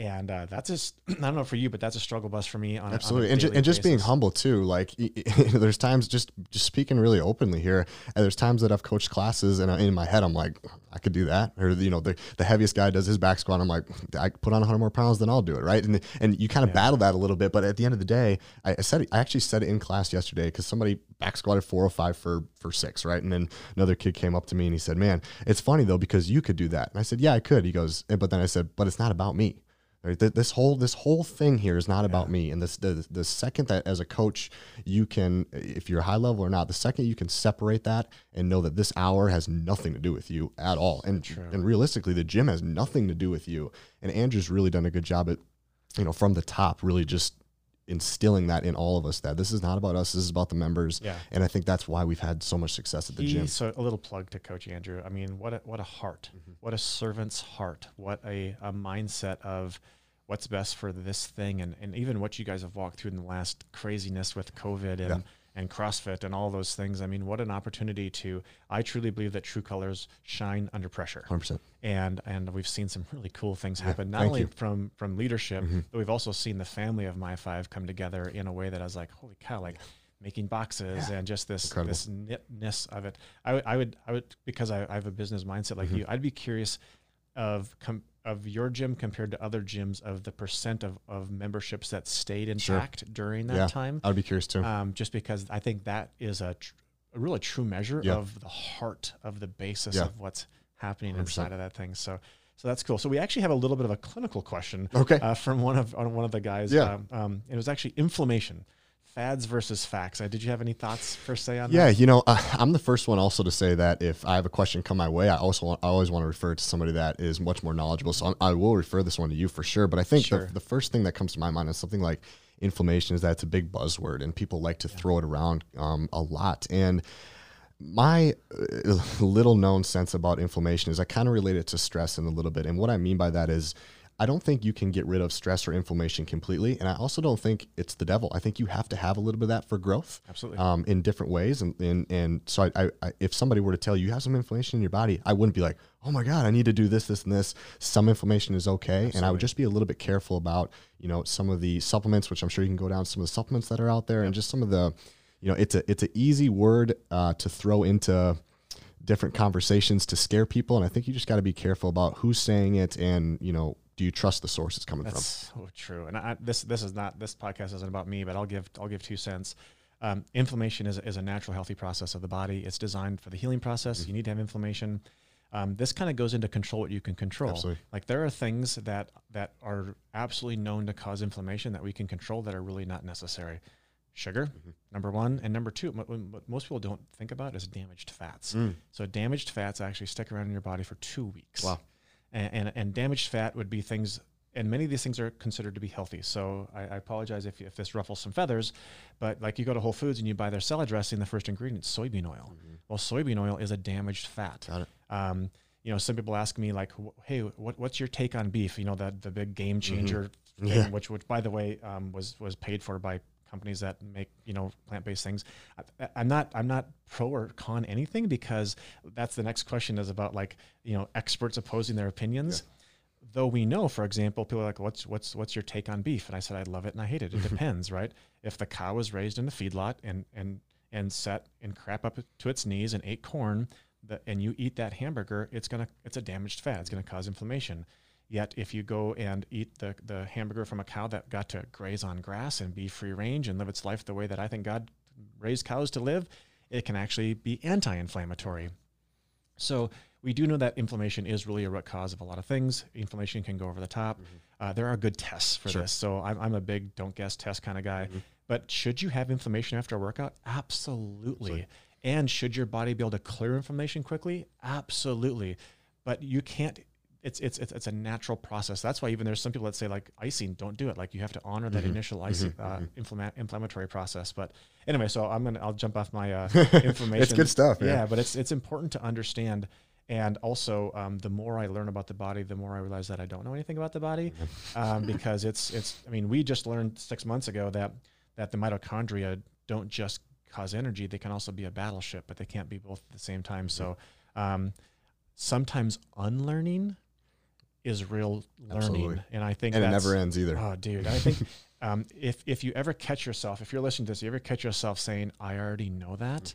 And uh, that's just I don't know for you, but that's a struggle bus for me. On, Absolutely, on a and, ju- and just being humble too. Like there's times just just speaking really openly here. And there's times that I've coached classes, and I- in my head I'm like, I could do that. Or you know, the the heaviest guy does his back squat. I'm like, I put on 100 more pounds then I'll do it, right? And and you kind of Yeah. battle that a little bit. But at the end of the day, I, I said I actually said it in class yesterday because somebody back squatted 405 for for six, right? And then another kid came up to me and he said, "Man, it's funny though because you could do that." And I said, "Yeah, I could." He goes, "Eh, but then I said, "But it's not about me." Right? This whole this whole thing here is not about me. And this the the second that as a coach you can, if you're high level or not, the second you can separate that and know that this hour has nothing to do with you at all, and True. and realistically, the gym has nothing to do with you. And Andrew's really done a good job at, you know, from the top, really just instilling that in all of us that this is not about us. This is about the members. Yeah. And I think that's why we've had so much success at the gym. So a little plug to Coach Andrew. I mean, what a, what a heart, Mm-hmm. what a servant's heart, what a, a mindset of what's best for this thing, and, and even what you guys have walked through in the last craziness with COVID and Yeah. And CrossFit and all those things. I mean, what an opportunity to. I truly believe that true colors shine under pressure, 100%. and and we've seen some really cool things happen. Not only you. from from leadership, Mhm. but we've also seen the family of My Five come together in a way that I was like, holy cow, like making boxes and just this Incredible. this knitness of it. I would I would I would because I, I have a business mindset like Mhm. you. I'd be curious of com- of your gym compared to other gyms of the percent of, of memberships that stayed Sure. intact during that Yeah. time. I'd be curious too. Um, just because I think that is a, tr- a really true measure Yeah. of the heart of the basis Yeah. of what's happening 100%. inside of that thing. So so that's cool. So we actually have a little bit of a clinical question okay. uh, from one of on one of the guys. Yeah. Um, um, it was actually inflammation, fads versus facts. Uh, did you have any thoughts per se on Yeah, that? Yeah, you know, uh, I'm the first one also to say that if I have a question come my way, I also want, I always want to refer it to somebody that is much more knowledgeable. So I'm, I will refer this one to you for sure. But I think Sure. the, the first thing that comes to my mind is something like inflammation is that it's a big buzzword and people like to throw it around um, a lot. And my uh, little known sense about inflammation is I kind of relate it to stress in a little bit. And what I mean by that is I don't think you can get rid of stress or inflammation completely. And I also don't think it's the devil. I think you have to have a little bit of that for growth Absolutely. um, in different ways. And and, and so I, I, I, if somebody were to tell you you have some inflammation in your body, I wouldn't be like, oh my God, I need to do this, this, and this. Some inflammation is okay. And I would just be a little bit careful about, you know, some of the supplements, which I'm sure you can go down some of the supplements that are out there and just some of the, you know, it's a, it's an easy word uh, to throw into different conversations to scare people. And I think you just got to be careful about who's saying it and, you know, do you trust the source it's coming from? That's so true. And I, this this is not this podcast isn't about me, but I'll give I'll give two cents. Um, inflammation is, is a natural healthy process of the body. It's designed for the healing process. Mm-hmm. You need to have inflammation. um, this kind of goes into control what you can control. Absolutely. Like there are things that that are absolutely known to cause inflammation that we can control that are really not necessary. Sugar, Mm-hmm. number one, and number two, what, what most people don't think about is damaged fats. Mm. So damaged fats actually stick around in your body for two weeks. Wow. And, and, and damaged fat would be things, and many of these things are considered to be healthy. So I, I apologize if, if this ruffles some feathers, but like you go to Whole Foods and you buy their salad dressing, the first ingredient is soybean oil. Well, soybean oil is a damaged fat. Got it. Um, you know, some people ask me like, "Hey, what, what's your take on beef?" You know, that the big game changer Mm-hmm. Yeah. which, which by the way, um, was was paid for by companies that make you know plant based things. I, I'm not I'm not pro or con anything because that's the next question is about like you know experts opposing their opinions. Though we know, for example, people are like, "What's what's what's your take on beef?" And I said, "I love it and I hate it. It depends, right? If the cow was raised in a feedlot and and and set and crap up to its knees and ate corn, the, and you eat that hamburger, it's gonna it's a damaged fat. It's gonna cause inflammation. Yet if you go and eat the the hamburger from a cow that got to graze on grass and be free range and live its life the way that I think God raised cows to live, it can actually be anti-inflammatory. So we do know that inflammation is really a root cause of a lot of things. Inflammation can go over the top. Uh, there are good tests for Sure. this. So I'm, I'm a big don't guess test kind of guy. But should you have inflammation after a workout? Absolutely. Absolutely. And should your body be able to clear inflammation quickly? Absolutely. But you can't. It's, it's it's it's a natural process. That's why even there's some people that say like icing, don't do it. Like you have to honor that initial icing uh, inflama- inflammatory process. But anyway, so I'm gonna I'll jump off my uh, inflammation. good stuff, man. Yeah, but it's it's important to understand. And also, um, the more I learn about the body, the more I realize that I don't know anything about the body, um, because it's it's. I mean, we just learned six months ago that that the mitochondria don't just cause energy; they can also be a battleship, but they can't be both at the same time. So, um, sometimes unlearning is real learning, Absolutely. and I think And it never ends either. Oh, dude, I think um, if if you ever catch yourself, if you're listening to this, you ever catch yourself saying, "I already know that,"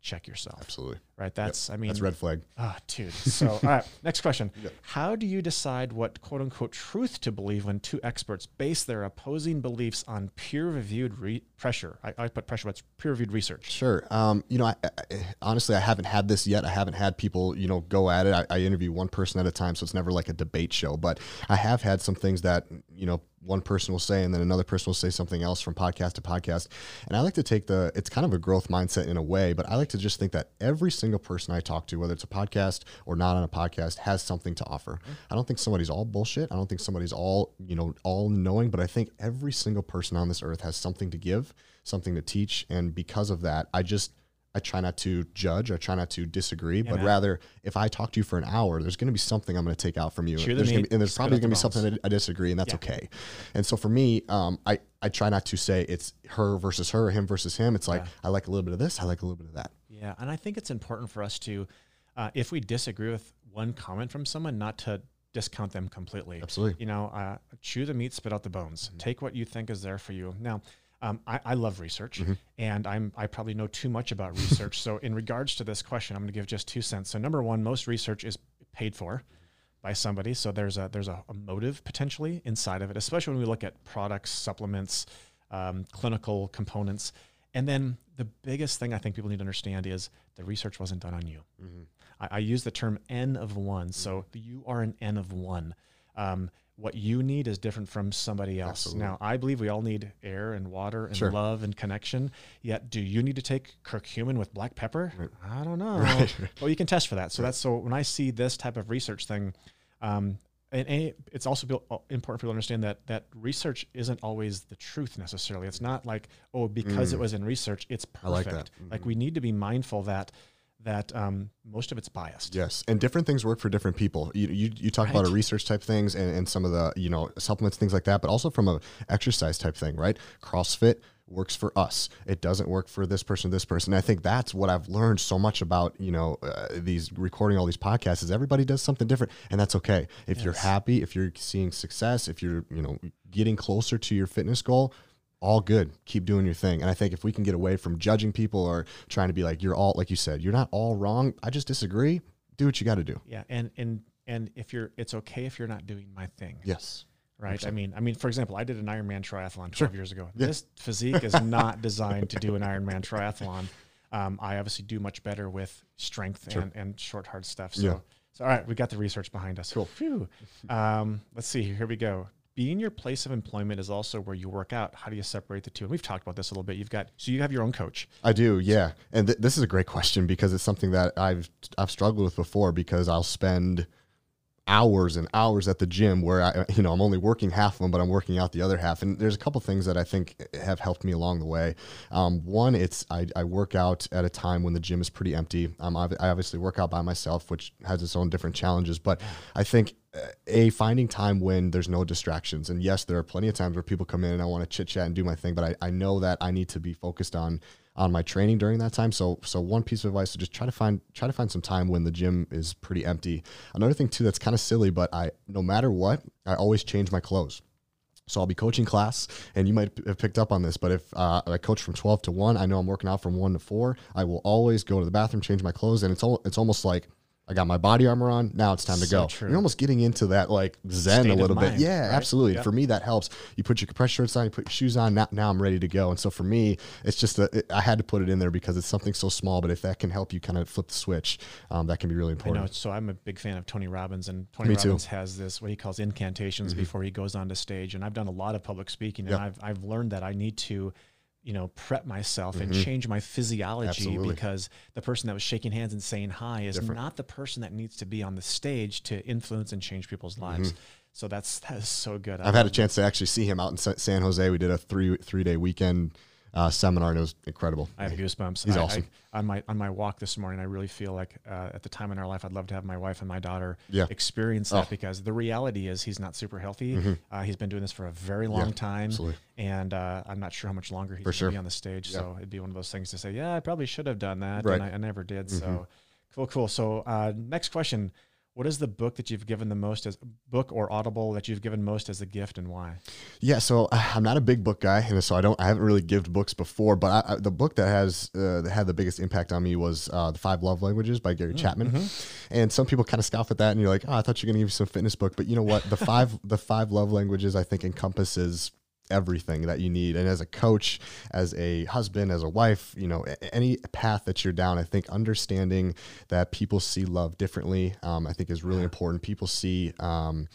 check yourself. Absolutely. Right? That's I mean, That's red flag. Ah, dude. So, all right. Next question. Yep. How do you decide what quote unquote truth to believe when two experts base their opposing beliefs on peer reviewed re- pressure? I, I put pressure, but it's peer reviewed research. Sure. Um, you know, I, I, honestly, I haven't had this yet. I haven't had people, you know, go at it. I, I interview one person at a time, so it's never like a debate show. But I have had some things that, you know, one person will say and then another person will say something else from podcast to podcast. And I like to take the, it's kind of a growth mindset in a way, but I like to just think that every single person I talk to, whether it's a podcast or not on a podcast, has something to offer. I don't think somebody's all bullshit. I don't think somebody's all, you know, all knowing, but I think every single person on this earth has something to give, something to teach. And because of that, I just, I try not to judge. I try not to disagree, but man. rather, if I talk to you for an hour, there's going to be something I'm going to take out from you. The There's gonna be- and there's probably going to be something that I disagree, and that's Yeah. okay. And so for me, um, I I try not to say it's her versus her, him versus him. It's like Yeah. I like a little bit of this, I like a little bit of that. Yeah. And I think it's important for us to, uh, if we disagree with one comment from someone, not to discount them completely. Absolutely. You know, uh, chew the meat, spit out the bones. Take what you think is there for you. Now, um, I, I love research, and I'm I probably know too much about research. so, in regards to this question, I'm going to give just two cents. So, number one, most research is paid for by somebody, so there's a there's a, a motive potentially inside of it, especially when we look at products, supplements, um, clinical components, and then the biggest thing I think people need to understand is the research wasn't done on you. I, I use the term N of one. So you are an N of one. Um, what you need is different from somebody else. Absolutely. Now, I believe we all need air and water and Sure. love and connection. Yet, do you need to take curcumin with black pepper? I don't know. Right. Well, you can test for that. So that's so when I see this type of research thing, um, and, and it's also uh, important for people to understand that that research isn't always the truth necessarily. It's not like oh because it was in research, it's perfect. Mm. like that. Like we need to be mindful that that um, most of it's biased. Yes, and different things work for different people. You you, you talk about a research type things and, and some of the you know supplements things like that, but also from a exercise type thing, right? CrossFit works for us. It doesn't work for this person, this person. I think that's what I've learned so much about you know uh, these recording all these podcasts is everybody does something different, and that's okay. If you're happy, if you're seeing success, if you're you know getting closer to your fitness goal. All good. Keep doing your thing. And I think if we can get away from judging people or trying to be like, you're all, like you said, you're not all wrong. I just disagree. Do what you got to do. Yeah, and and and if you're, it's okay if you're not doing my thing, Yes. right? I mean, I mean, for example, I did an Ironman triathlon 12 Sure. years ago. Yeah. This physique is not designed to do an Ironman triathlon. Um, I obviously do much better with strength Sure. and, and short hard stuff. So, Yeah. So, all right, we got the research behind us. Cool. Phew. Um, let's see. Here we go. Being your place of employment is also where you work out. How do you separate the two? And we've talked about this a little bit. You've got so you have your own coach. I do, yeah. And th- this is a great question because it's something that I've I've struggled with before because I'll spend hours and hours at the gym where I you know I'm only working half of them but I'm working out the other half and there's a couple things that I think have helped me along the way um, one it's I, I, work out at a time when the gym is pretty empty um, I obviously work out by myself which has its own different challenges but I think a finding time when there's no distractions and yes there are plenty of times where people come in and I want to chit chat and do my thing but I, I know that I need to be focused on on my training during that time. So so one piece of advice is just try to find try to find some time when the gym is pretty empty. Another thing too that's kind of silly, but I no matter what, I always change my clothes. So I'll be coaching class, and you might have picked up on this, but if uh, I coach from 12 to 1, I know I'm working out from 1 to 4, I will always go to the bathroom, change my clothes, and it's, all, it's almost like – I got my body armor on. Now it's time to So go. true. You're almost getting into that like zen State a little bit. Yeah, right? absolutely. Yep. For me, that helps. You put your compression shirts on, you put your shoes on. Now, now I'm ready to go. And so for me, it's just a, it, I had to put it in there because it's something so small. But if that can help you kind of flip the switch, um, that can be really I know. important. So I'm a big fan of Tony Robbins, and Tony Me too. Robbins has this what he calls incantations before he goes onto stage. And I've done a lot of public speaking, and Yep. I've I've learned that I need to, you know, prep myself and mm-hmm. change my physiology Absolutely. because the person that was shaking hands and saying hi is not the person that needs to be on the stage to influence and change people's mm-hmm. lives. So that's that is so good. I I've had a chance to actually see him out in San Jose. We did a three three day weekend uh, seminar, and it was incredible. I have goosebumps. He's I- I- awesome. on my on my walk this morning, I really feel like uh, at the time in our life, I'd love to have my wife and my daughter Yeah. experience that Oh. Mm-hmm. because the reality is he's not super healthy. Uh, he's been doing this for a very long time, absolutely. and uh, I'm not sure how much longer he's going to sure. be on the stage. Yeah. So it'd be one of those things to say, yeah, I probably should have done that, Right. Mm-hmm. and I, I never did. So cool, cool. So uh, next question. What is the book that you've given the most as book or audible that you've given most as a gift and why? Yeah, so uh, I'm not a big book guy, and so I don't. I haven't really given books before, but I, I, the book that has uh, that had the biggest impact on me was uh, the Five Love Languages by Gary Chapman. And some people kind of scoff at that, and you're like, oh, I thought you were gonna give me some fitness book, but you know what? The five the Five Love Languages I think encompasses everything that you need and as a coach as a husband as a wife you know any path that you're down i think understanding that people see love differently um, i think is really important people see um,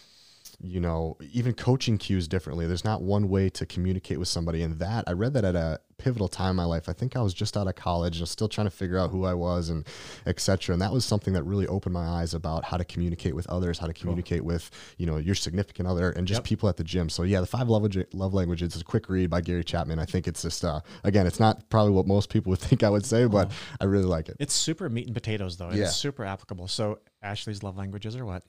you know, even coaching cues differently. There's not one way to communicate with somebody. And that, I read that at a pivotal time in my life. I think I was just out of college, still trying to figure out who I was and et cetera. And that was something that really opened my eyes about how to communicate with others, how to communicate with, you know, your significant other and just Yep. people at the gym. So yeah, the five love, love languages is a quick read by Gary Chapman. I think it's just, uh, again, it's not probably what most people would think I would say, but I really like it. It's super meat and potatoes though, Yeah. it's super applicable. So Ashley's love languages are what?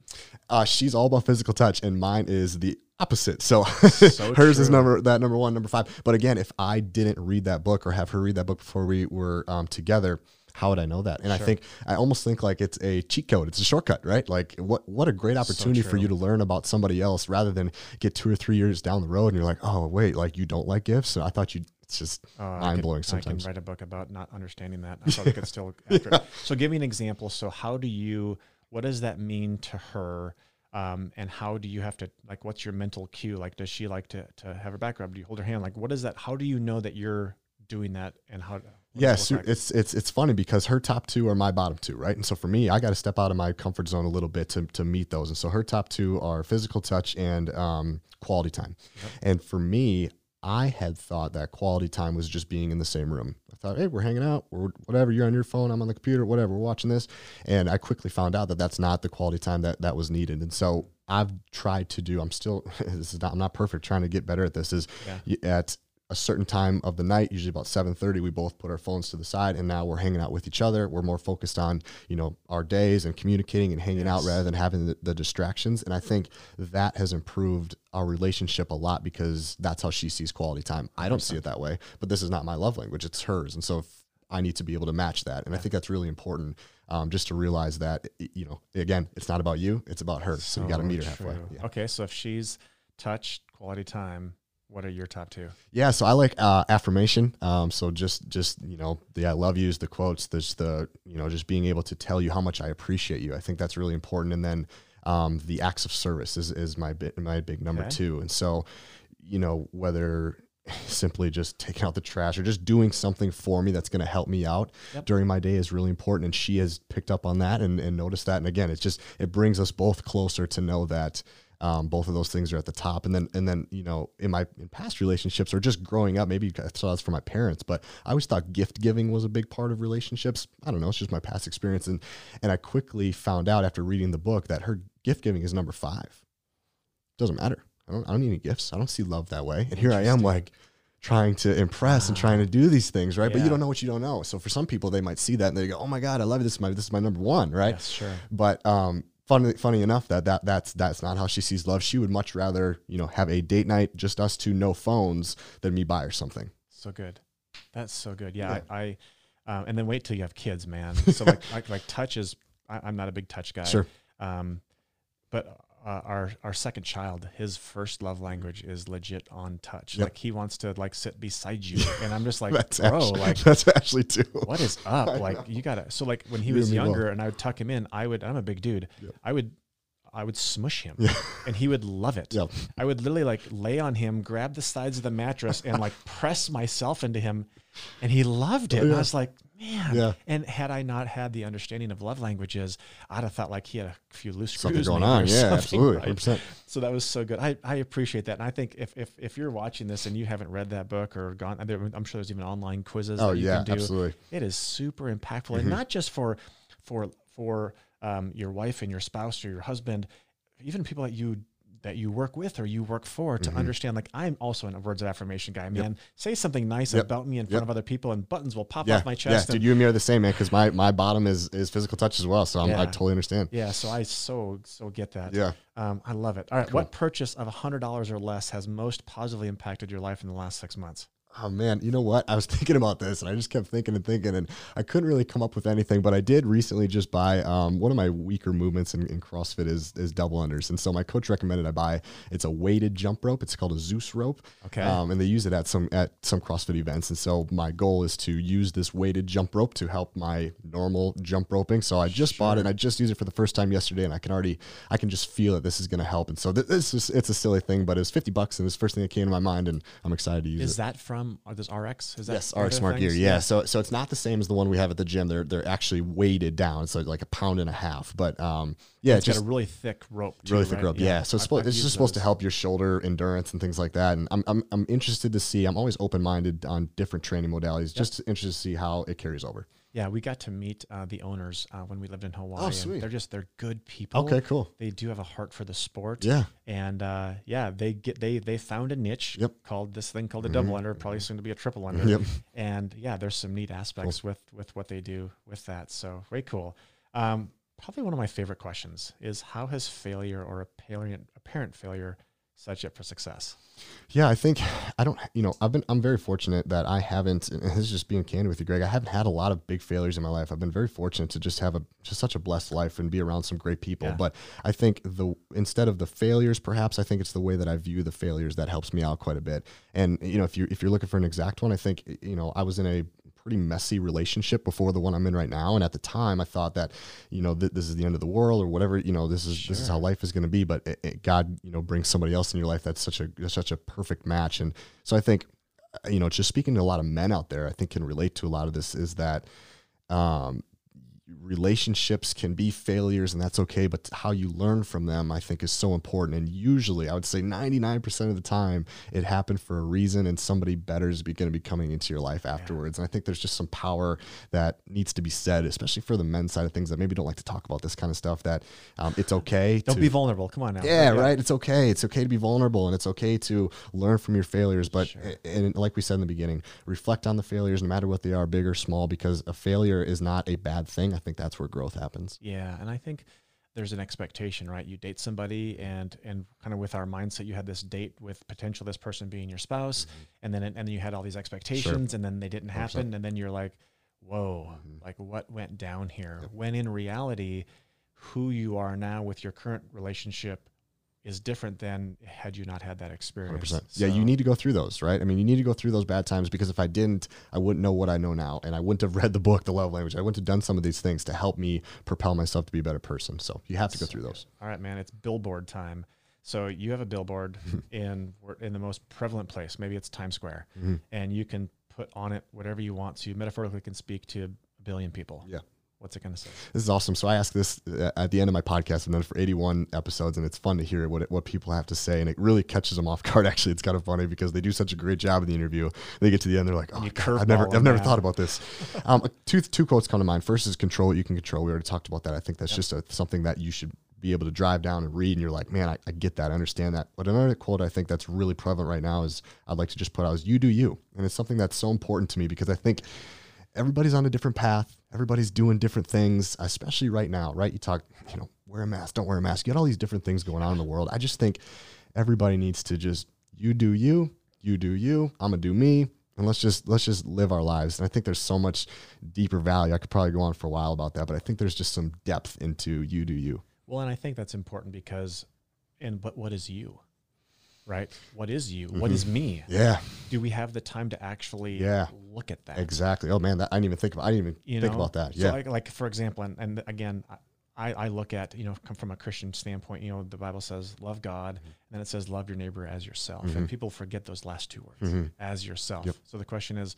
Uh, she's all about physical touch, and mine is the opposite. So, So hers is number that number one, number five. But again, if I didn't read that book or have her read that book before we were um, together, how would I know that? And I think I almost think like it's a cheat code. It's a shortcut, right? Like what what a great opportunity for you to learn about somebody else rather than get two or three years down the road and you're like, oh wait, like you don't like gifts. And I thought you. It's just Uh, mind blowing I can write a book about not understanding that. I probably could still. After. it. So, give me an example. So, how do you? What does that mean to her? Um, and how do you have to like? What's your mental cue? Like, does she like to to have her back rubbed? Do you hold her hand? Like, what is that? How do you know that you're doing that? And how? it Yes, like? it's it's it's funny because her top two are my bottom two, right? And so for me, I got to step out of my comfort zone a little bit to to meet those. And so her top two are physical touch and um, quality time. And for me, I had thought that quality time was just being in the same room. I thought, hey, we're hanging out, or whatever. You're on your phone, I'm on the computer, whatever. We're watching this, and I quickly found out that that's not the quality time that that was needed. And so I've tried to do. I'm still. This is not. I'm not perfect. Trying to get better at this. Is Yeah. at a certain time of the night, usually about 7:30, we both put our phones to the side and now we're hanging out with each other. We're more focused on, you know, our days and communicating and hanging out rather than having the, the distractions. And I think that has improved our relationship a lot because that's how she sees quality time. I don't see it that way, but this is not my love language, it's hers. And so if I need to be able to match that. And I think that's really important um, just to realize that, you know, again, it's not about you, it's about her. So, you got to meet her halfway. Yeah. Okay, so if she's touched quality time, what are your top two? Yeah, so I like uh, affirmation. Um, so just just you know the I love yous, the quotes, there's the you know just being able to tell you how much I appreciate you. I think that's really important. And then um, the acts of service is is my bit my big number Okay. two. And so you know whether simply just taking out the trash or just doing something for me that's going to help me out Yep. during my day is really important. And she has picked up on that and, and noticed that. And again, it's just, it brings us both closer to know that um, both of those things are at the top. And then, and then, you know, in my in past relationships or just growing up, maybe I saw this from my parents, but I always thought gift giving was a big part of relationships. I don't know. It's just my past experience. And, and I quickly found out after reading the book that her gift giving is number five. Doesn't matter. I don't, I don't need any gifts. I don't see love that way. And here I am like trying to impress and trying to do these things, right? But you don't know what you don't know. So for some people, they might see that and they go, "Oh my God, I love it. This is my this is my number one," right? Yes, sure. But um, funny funny enough that that that's that's not how she sees love. She would much rather you know have a date night, just us two, no phones, than me buy her something. So good. That's so good. Yeah, I, I um, and then wait till you have kids, man. So like like, like touch is I, I'm not a big touch guy. Sure. Um, but uh, our our second child, his first love language is legit on touch. Yep. Like he wants to like sit beside you, and I'm just like, That's bro, actually, like that's actually too. what is up? Like you gotta. So like when he You was and me both. younger, and I would tuck him in, I would. I'm a big dude. Yep. I would. I would smush him, Yeah. and he would love it. Yep. I would literally like lay on him, grab the sides of the mattress, and like press myself into him, and he loved it. And I was like, man. Yeah. And had I not had the understanding of love languages, I'd have thought like he had a few loose Something screws going on. Yeah, absolutely. right? 100%. So that was so good. I, I appreciate that. And I think if, if, if you're watching this and you haven't read that book or gone, I'm sure there's even online quizzes Oh that you yeah, can do. absolutely. It is super impactful, Mm-hmm. and not just for for for um, your wife and your spouse or your husband, even people that you that you work with or you work for to understand. Like I'm also a words of affirmation guy, man. Say something nice Mm-hmm. Yep. about me in front Yep. of other people, and buttons will pop Yeah, off my yeah, chest. dude, and, you and me are the same, man. Because my my bottom is is physical touch as well, so I'm, I totally understand. yeah, so I so so get that. Yeah. Um, I love it. All right, what purchase of hundred dollars or less has most positively impacted your life in the last six months? Oh man, you know what? I was thinking about this and I just kept thinking and thinking and I couldn't really come up with anything, but I did recently just buy um, one of my weaker movements in, in CrossFit is is double unders. And so my coach recommended I buy it's a weighted jump rope. It's called a Zeus rope. Okay. Um, and they use it at some at some CrossFit events. And so my goal is to use this weighted jump rope to help my normal jump roping. So I just bought it and I just used it for the first time yesterday and I can already I can just feel that this is gonna help. And so th- this is it's a silly thing, but it was fifty bucks and it's the first thing that came to my mind and I'm excited to use it. Is that from are those RX? Is that Yes, RX Smart Gear. things? Yeah. So so it's not the same as the one we have at the gym. They're they're actually weighted down. So like a pound and a half. But um yeah, It's it's got just a really thick rope. Too, really thick right? rope. Yeah. So it's, I've- supposed, I've it's just supposed to help your shoulder endurance and things like that. And I'm I'm, I'm interested to see. I'm always open minded on different training modalities. Just interested to see how it carries over. Yeah, we got to meet uh, the owners uh, when we lived in Hawaii. Oh, sweet. They're just they're good people. Okay. Cool. They do have a heart for the sport. Yeah. And uh, yeah, they get they they found a niche Yep. Mm-hmm. called this thing called a double under, probably soon to be a triple under. Yep. And yeah, there's some neat aspects with with what they do with that. So very cool. Um, probably one of my favorite questions is how has failure or apparent apparent failure set you up for success? Yeah, I think I don't. You know, I've been. I'm very fortunate that I haven't. And this is just being candid with you, Greg. I haven't had a lot of big failures in my life. I've been very fortunate to just have a just such a blessed life and be around some great people. Yeah. But I think the instead of the failures, perhaps I think it's the way that I view the failures that helps me out quite a bit. And you know, if you if you're looking for an exact one, I think you know I was in a pretty messy relationship before the one I'm in right now. And at the time, I thought that, you know, th- this is the end of the world or whatever. You know, this is this is how life is going to be. But it, it, God, you know, brings somebody else in your life that's such a that's such a perfect match. And so I think, you know, just speaking to a lot of men out there, I think can relate to a lot of this is that. Um, relationships can be failures and that's okay but how you learn from them i think is so important and usually i would say 99% of the time it happened for a reason and somebody better is going to be coming into your life afterwards and i think there's just some power that needs to be said especially for the men's side of things that maybe don't like to talk about this kind of stuff that um, it's okay Don't to, be vulnerable. Come on now. yeah, right. It's okay. It's okay to be vulnerable and it's okay to learn from your failures. But, Sure. and like we said in the beginning, reflect on the failures, no matter what they are, big or small, because a failure is not a bad thing. I think that's where growth happens. Yeah, and I think there's an expectation, right? You date somebody, and and kind of with our mindset, you had this date with potential this person being your spouse, Mm-hmm. and then and then you had all these expectations, and then they didn't happen, and then you're like, whoa, Mm-hmm. like what went down here? When in reality, who you are now with your current relationship is different than had you not had that experience. 100%. Yeah, you need to go through those, right? I mean, you need to go through those bad times because if I didn't, I wouldn't know what I know now. And I wouldn't have read the book, The Love Language. I wouldn't have done some of these things to help me propel myself to be a better person. So you have to go through those. All right, man, it's billboard time. So you have a billboard in in the most prevalent place. Maybe it's Times Square, Mhm. and you can put on it whatever you want. So you metaphorically can speak to a billion people. Yeah. What's it going to say? This is awesome. So I ask this uh, at the end of my podcast. I've done it for 81 episodes, and it's fun to hear what it, what people have to say, and it really catches them off guard. Actually, it's kind of funny because they do such a great job in the interview. They get to the end, they're like, "Oh, God, I've never, I've never thought about this." um, two two quotes come to mind. First is control what you can control. We already talked about that. I think that's just a, something that you should be able to drive down and read, and you're like, "Man, I, I get that. I understand that." But another quote I think that's really prevalent right now is I'd like to just put out is "You do you," and it's something that's so important to me because I think everybody's on a different path. Everybody's doing different things, especially right now, right? You talk, you know, wear a mask, don't wear a mask. You got all these different things going on in the world. I just think everybody needs to just you do you, you do you, I'm gonna do me, and let's just let's just live our lives. And I think there's so much deeper value. I could probably go on for a while about that, but I think there's just some depth into you do you. Well, and I think that's important because, and but what is you, right? What is you? What is me? Yeah, Do we have the time to actually Yeah. look at that? exactly. Oh man, that, I didn't even think about. I didn't even you think know? about that. So Yeah, like, like for example, and, and again, I, I look at you know come from a Christian standpoint. You know, the Bible says love God, Mm-hmm. and then it says love your neighbor as yourself, and people forget those last two words, Mhm. as yourself. Yep. So the question is,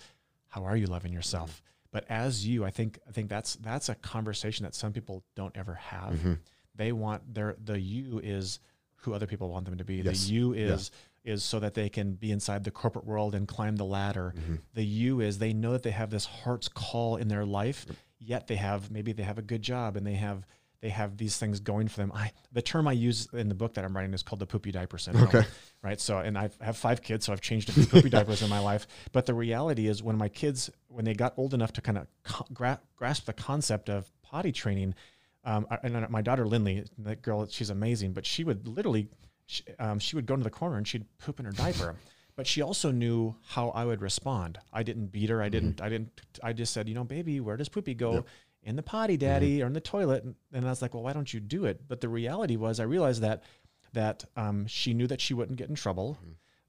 how are you loving yourself? Mm-hmm. But as you, I think I think that's that's a conversation that some people don't ever have. Mm-hmm. They want their the you is who other people want them to be. Yes. The you is is so that they can be inside the corporate world and climb the ladder. Mm-hmm. The you is they know that they have this heart's call in their life, yet they have maybe they have a good job and they have they have these things going for them. I the term I use in the book that I'm writing is called the poopy diaper syndrome. Okay. Right. So and I've, I have five kids, so I've changed a few poopy diapers in my life. But the reality is when my kids when they got old enough to kind of co- gra- grasp the concept of potty training, um, and my daughter Lindley, that girl, she's amazing, but she would literally, she, um, she would go into the corner and she'd poop in her diaper. But she also knew how I would respond. I didn't beat her. I didn't. I didn't. I just said, you know, baby, where does poopy go? In the potty, daddy, or in the toilet. And, and I was like, well, why don't you do it? But the reality was, I realized that that um, she knew that she wouldn't get in trouble.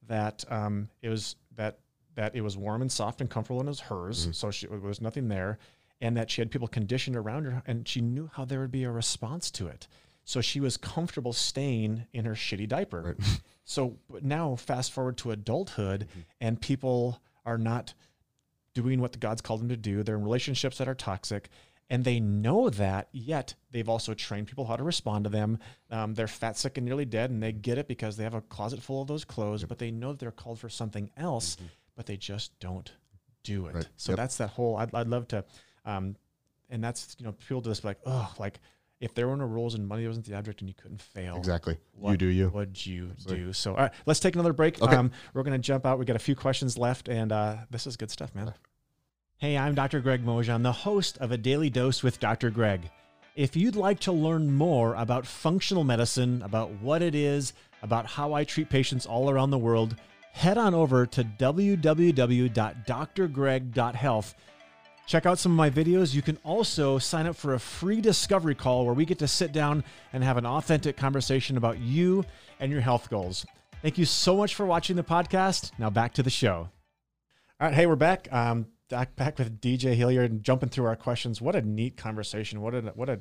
That um, it was that that it was warm and soft and comfortable and it was hers. So she, there was nothing there, and that she had people conditioned around her, and she knew how there would be a response to it. So she was comfortable staying in her shitty diaper. so but now, fast forward to adulthood, and people are not doing what the God's called them to do. They're in relationships that are toxic, and they know that. Yet they've also trained people how to respond to them. Um, they're fat, sick, and nearly dead, and they get it because they have a closet full of those clothes. But they know that they're called for something else, but they just don't do it. Right. So Yep. that's that whole. I'd, I'd love to, um, and that's you know people just like oh like if there were no rules and money wasn't the object and you couldn't fail exactly. what you do you. would you Sorry. do? So, all right, let's take another break. Okay. Um, we're going to jump out. We got a few questions left, and uh, this is good stuff, man. Hey, I'm Dr. Greg Mojan, the host of A Daily Dose with Dr. Greg. If you'd like to learn more about functional medicine, about what it is, about how I treat patients all around the world, head on over to www.drgreg.health. Check out some of my videos. You can also sign up for a free discovery call where we get to sit down and have an authentic conversation about you and your health goals. Thank you so much for watching the podcast. Now back to the show. All right, hey, we're back. Um, back back with DJ Hillier and jumping through our questions. What a neat conversation. What a what a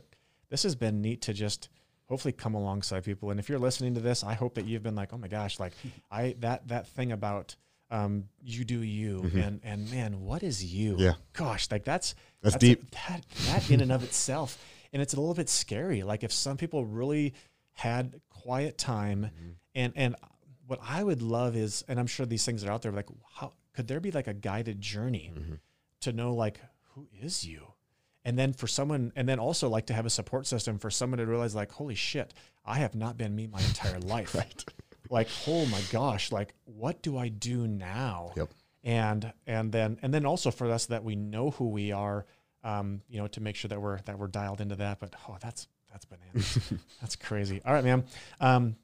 this has been neat to just hopefully come alongside people. And if you're listening to this, I hope that you've been like, oh my gosh, like I that that thing about um, you do you and and man, what is you? Mm-hmm. Yeah. Gosh, like that's That's a- deep. that that in and of itself, and it's a little bit scary. Like if some people really had quiet time, Mm-hmm. and and what I would love is, and I'm sure these things are out there. Like, how could there be like a guided journey Mm-hmm. to know like who is you? And then for someone, and then also like to have a support system for someone to realize like, holy shit, I have not been me my entire life. Right. Like, oh my gosh, like what do I do now? Yep. and and then and then also for us that we know who we are um you know to make sure that we're that we're dialed into that but oh that's that's bananas that's crazy all right man um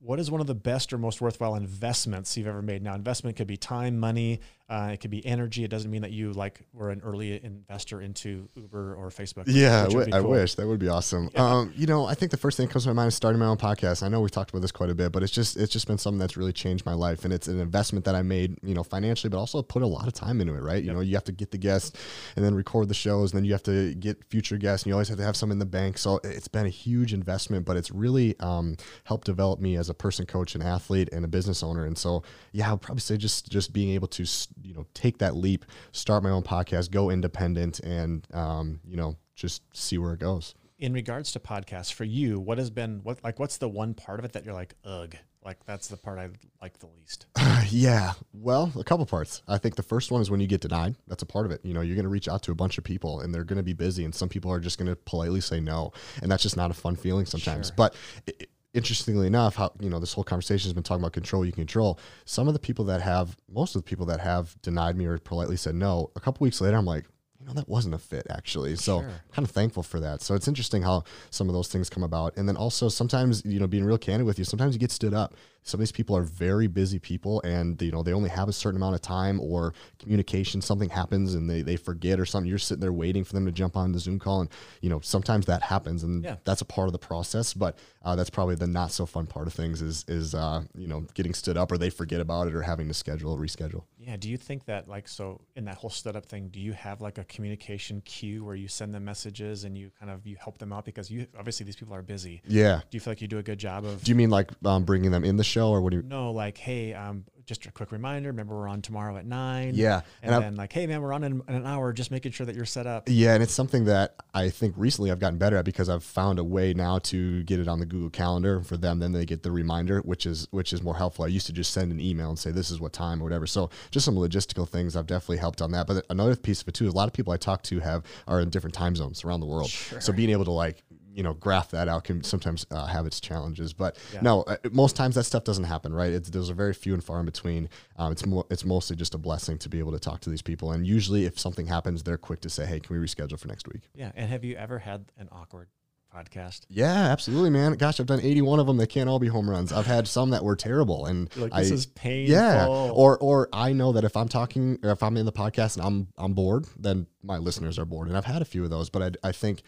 what is one of the best or most worthwhile investments you've ever made now investment could be time money Uh, it could be energy. It doesn't mean that you like were an early investor into Uber or Facebook. Yeah, would be I wish that would be awesome. Yeah. Um, you know, I think the first thing that comes to my mind is starting my own podcast. I know we've talked about this quite a bit, but it's just it's just been something that's really changed my life, and it's an investment that I made, you know, financially, but also put a lot of time into it. Right? You Yep. know, you have to get the guests, and then record the shows, and then you have to get future guests, and you always have to have some in the bank. So it's been a huge investment, but it's really um, helped develop me as a person, coach, and athlete, and a business owner. And so, yeah, I would probably say just just being able to s- you know take that leap, start my own podcast, go independent, and um, you know just see where it goes. In regards to podcasts, for you, what has been what like what's the one part of it that you're like, ugh, like that's the part I like the least. yeah, well, a couple parts. I think the first one is when you get denied. That's a part of it. You know, you're going to reach out to a bunch of people, and they're going to be busy, and some people are just going to politely say no, and that's just not a fun feeling sometimes. Sure. But i i- interestingly enough, how you know this whole conversation has been talking about control you control. Some of the people that have, most of the people that have denied me or politely said no, a couple weeks later, I'm like. You know, that wasn't a fit actually. So Sure. kind of thankful for that. So it's interesting how some of those things come about. And then also sometimes, you know, being real candid with you, sometimes you get stood up. Some of these people are very busy people and you know, they only have a certain amount of time or communication, something happens and they, they forget or something. You're sitting there waiting for them to jump on the Zoom call. And, you know, sometimes that happens and Yeah. that's a part of the process. But uh, that's probably the not so fun part of things is is uh, you know, getting stood up or they forget about it or having to schedule, reschedule. Yeah. Do you think that like so in that whole setup thing, do you have like a communication queue where you send them messages and you kind of you help them out because you obviously these people are busy. Yeah. Do you feel like you do a good job of Do you mean like um, bringing them in the show or what do you? no like hey um just a quick reminder remember we're on tomorrow at nine Yeah. and, And then like hey man we're on in, in an hour just making sure that you're set up Yeah, and it's something that I think recently I've gotten better at because I've found a way now to get it on the Google Calendar for them. Then they get the reminder, which is which is more helpful. I used to just send an email and say this is what time or whatever. So just some logistical things I've definitely helped on that. But another piece of it too is a lot of people I talk to have are in different time zones around the world. So being able to like you know graph that out can sometimes uh, have its challenges. But Yeah. no, uh, most times that stuff doesn't happen, right? It's, those are very few and far in between. Um, it's mo- it's mostly just a blessing to be able to talk to these people. And usually, if something happens, they're quick to say, "Hey, can we reschedule for next week?" yeah and have you ever had an awkward podcast Yeah, absolutely, man. Gosh, I've done 81 of them. They can't all be home runs. I've had some that were terrible, and You're like this I, is painful yeah, or or I know that if I'm talking or if I'm in the podcast and I'm I'm bored, then my listeners are bored, and I've had a few of those. But I, I think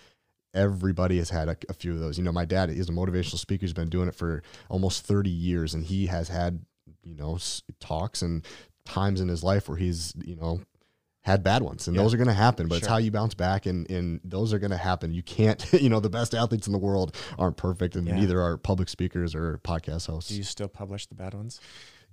everybody has had a, a few of those. You know, my dad is a motivational speaker. He's been doing it for almost 30 years, and he has had you know s- talks and times in his life where he's you know had bad ones and Yeah. those are going to happen but it's how you bounce back and and those are going to happen you can't you know the best athletes in the world aren't perfect and Yeah. neither are public speakers or podcast hosts do you still publish the bad ones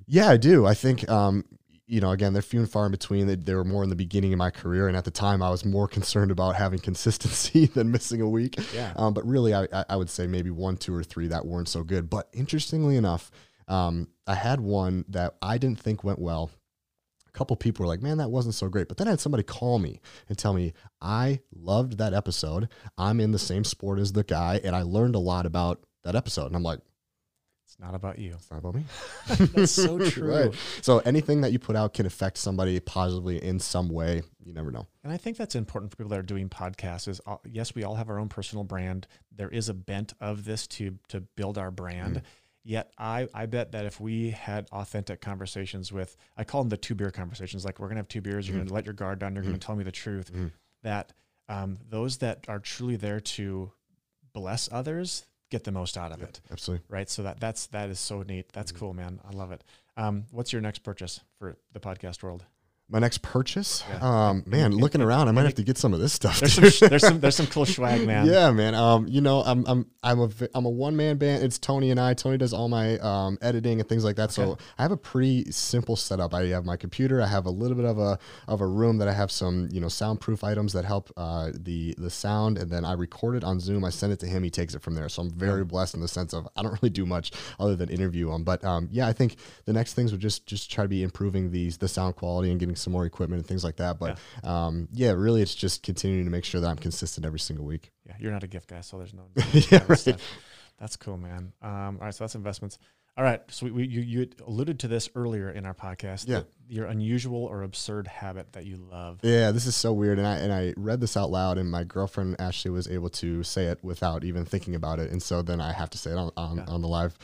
yeah, I do. I think, um, you know, again, they're few and far in between. They, they were more in the beginning of my career, and at the time, I was more concerned about having consistency than missing a week. Yeah. Um, but really, I, I would say maybe one, two, or three that weren't so good. But interestingly enough, um, I had one that I didn't think went well. A couple people were like, "Man, that wasn't so great." But then I had somebody call me and tell me, "I loved that episode. I'm in the same sport as the guy, and I learned a lot about that episode." And I'm like, it's not about you "It's not about me." that's so true Right. So anything that you put out can affect somebody positively in some way. You never know. And I think that's important for people that are doing podcasts. Is uh, yes, we all have our own personal brand. There is a bent of this to to build our brand. Mm-hmm. Yet I I bet that if we had authentic conversations with I call them the two beer conversations. Like we're gonna have two beers. You're gonna let your guard down. You're gonna tell me the truth. Mhm. That um, those that are truly there to bless others get the most out of it. Absolutely. Right. So that that's that is so neat. That's Mm-hmm. cool, man. I love it. Um, what's your next purchase for the podcast world? My next purchase, Yeah. um, man, looking around, I might have to get some of this stuff. There's some there's some there's some cool swag, man. Yeah, man. Um, you know, I'm I'm I'm a I'm a one man band. It's Tony and I. Tony does all my um, editing and things like that. So I have a pretty simple setup. I have my computer. I have a little bit of a of a room that I have some you know soundproof items that help uh, the the sound, and then I record it on Zoom. I send it to him. He takes it from there. So I'm very blessed in the sense of I don't really do much other than interview him. But um, yeah, I think the next things would just just try to be improving these the sound quality and getting some more equipment and things like that. But um, yeah, really, it's just continuing to make sure that I'm consistent every single week. Yeah, you're not a gift guy, so there's no. Yeah, right. stuff. That's cool, man. Um, all right, so that's investments. All right, so we, we, you you alluded to this earlier in our podcast. Yeah. Your unusual or absurd habit that you love. Yeah, this is so weird, and I and I read this out loud, and my girlfriend Ashley was able to say it without even thinking about it, and so then I have to say it on on, Yeah. on the live.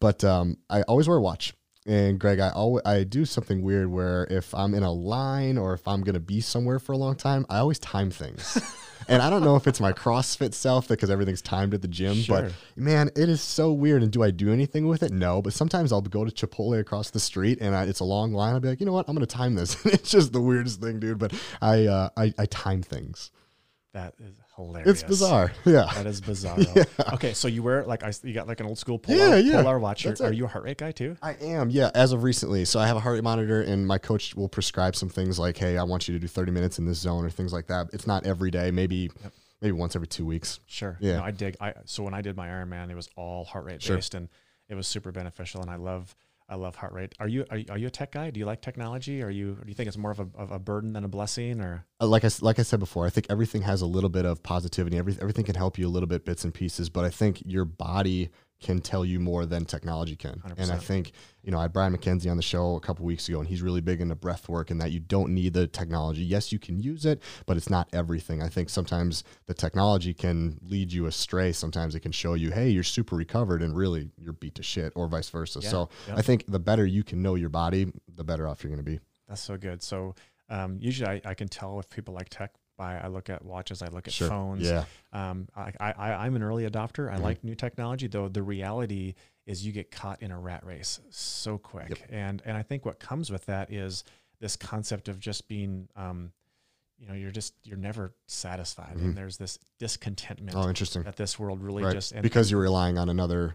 But um, I always wear a watch. And Greg, I always I do something weird where if I'm in a line or if I'm gonna be somewhere for a long time, I always time things. and I don't know if it's my CrossFit self because everything's timed at the gym, Sure. but man, it is so weird. And do I do anything with it? No. But sometimes I'll go to Chipotle across the street and I, it's a long line. I'll be like, you know what? I'm gonna time this. it's just the weirdest thing, dude. But I uh, I, I time things. That is hilarious. It's bizarre. Yeah. That is bizarre. yeah. Okay, so you wear like I, you got like an old school polar, Yeah, yeah. polar watch. Are, are you a heart rate guy too? I am, yeah, as of recently. So I have a heart rate monitor, and my coach will prescribe some things like, "Hey, I want you to do 30 minutes in this zone," or things like that. It's not every day, maybe maybe once every two weeks. Sure. Yeah. No, I dig. I so when I did my Ironman, it was all heart rate Sure. based, and it was super beneficial. And I love I love heart rate. Are you are, you- are you a tech guy? Do you like technology? Are you do you think it's more of a, of a burden than a blessing? Or Uh, Like I like I said before, I think everything has a little bit of positivity. Every, everything can help you a little bit, bits and pieces. But I think your body can tell you more than technology can. And I think you know I had Brian McKenzie on the show a couple weeks ago, and he's really big into breath work and that you don't need the technology. Yes, you can use it, but it's not everything. I think sometimes the technology can lead you astray. Sometimes it can show you, hey, you're super recovered, and really you're beat to shit, or vice versa. Yeah, So yeah. I think the better you can know your body, the better off you're going to be. that's so good. So um, usually I, I can tell if people like tech by I look at watches, I look at Sure. phones. Yeah. Um, I, I, I'm an early adopter. I Mhm. like new technology, though. The reality is you get caught in a rat race so quick, Yep. and and I think what comes with that is this concept of just being, um, you know, you're just you're never satisfied, Mhm. and there's this discontentment Oh, interesting. that this world really Right. just and, because you're relying on another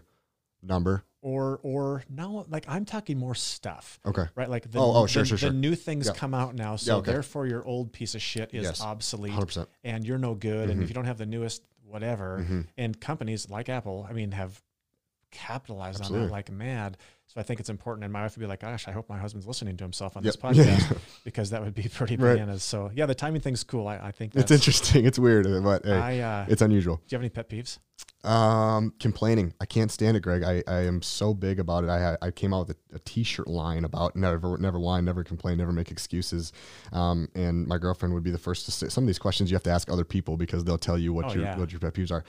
number. or or now like I'm talking more stuff. Okay. Right, like the, Oh, oh, sure, the, sure, the new things Yeah. come out now, so okay. therefore your old piece of shit is Yes. obsolete, 100%. and you're no good. And Mhm. if you don't have the newest whatever, Mhm. and companies like Apple, I mean, have capitalized on that like mad. So I think it's important. And my wife would be like, "Gosh, I hope my husband's listening to himself on Yep. this podcast because that would be pretty Right. bananas." So yeah, the timing thing's cool. I, I think It's interesting. It's weird, but hey, I uh, it's unusual. Do you have any pet peeves? Um, complaining. I can't stand it, Greg. I, I am so big about it. I I came out with a, a t-shirt line about never never whine, never complain, never make excuses. Um, and my girlfriend would be the first to say some of these questions you have to ask other people because they'll tell you what Oh, your yeah. what your pet peeves are.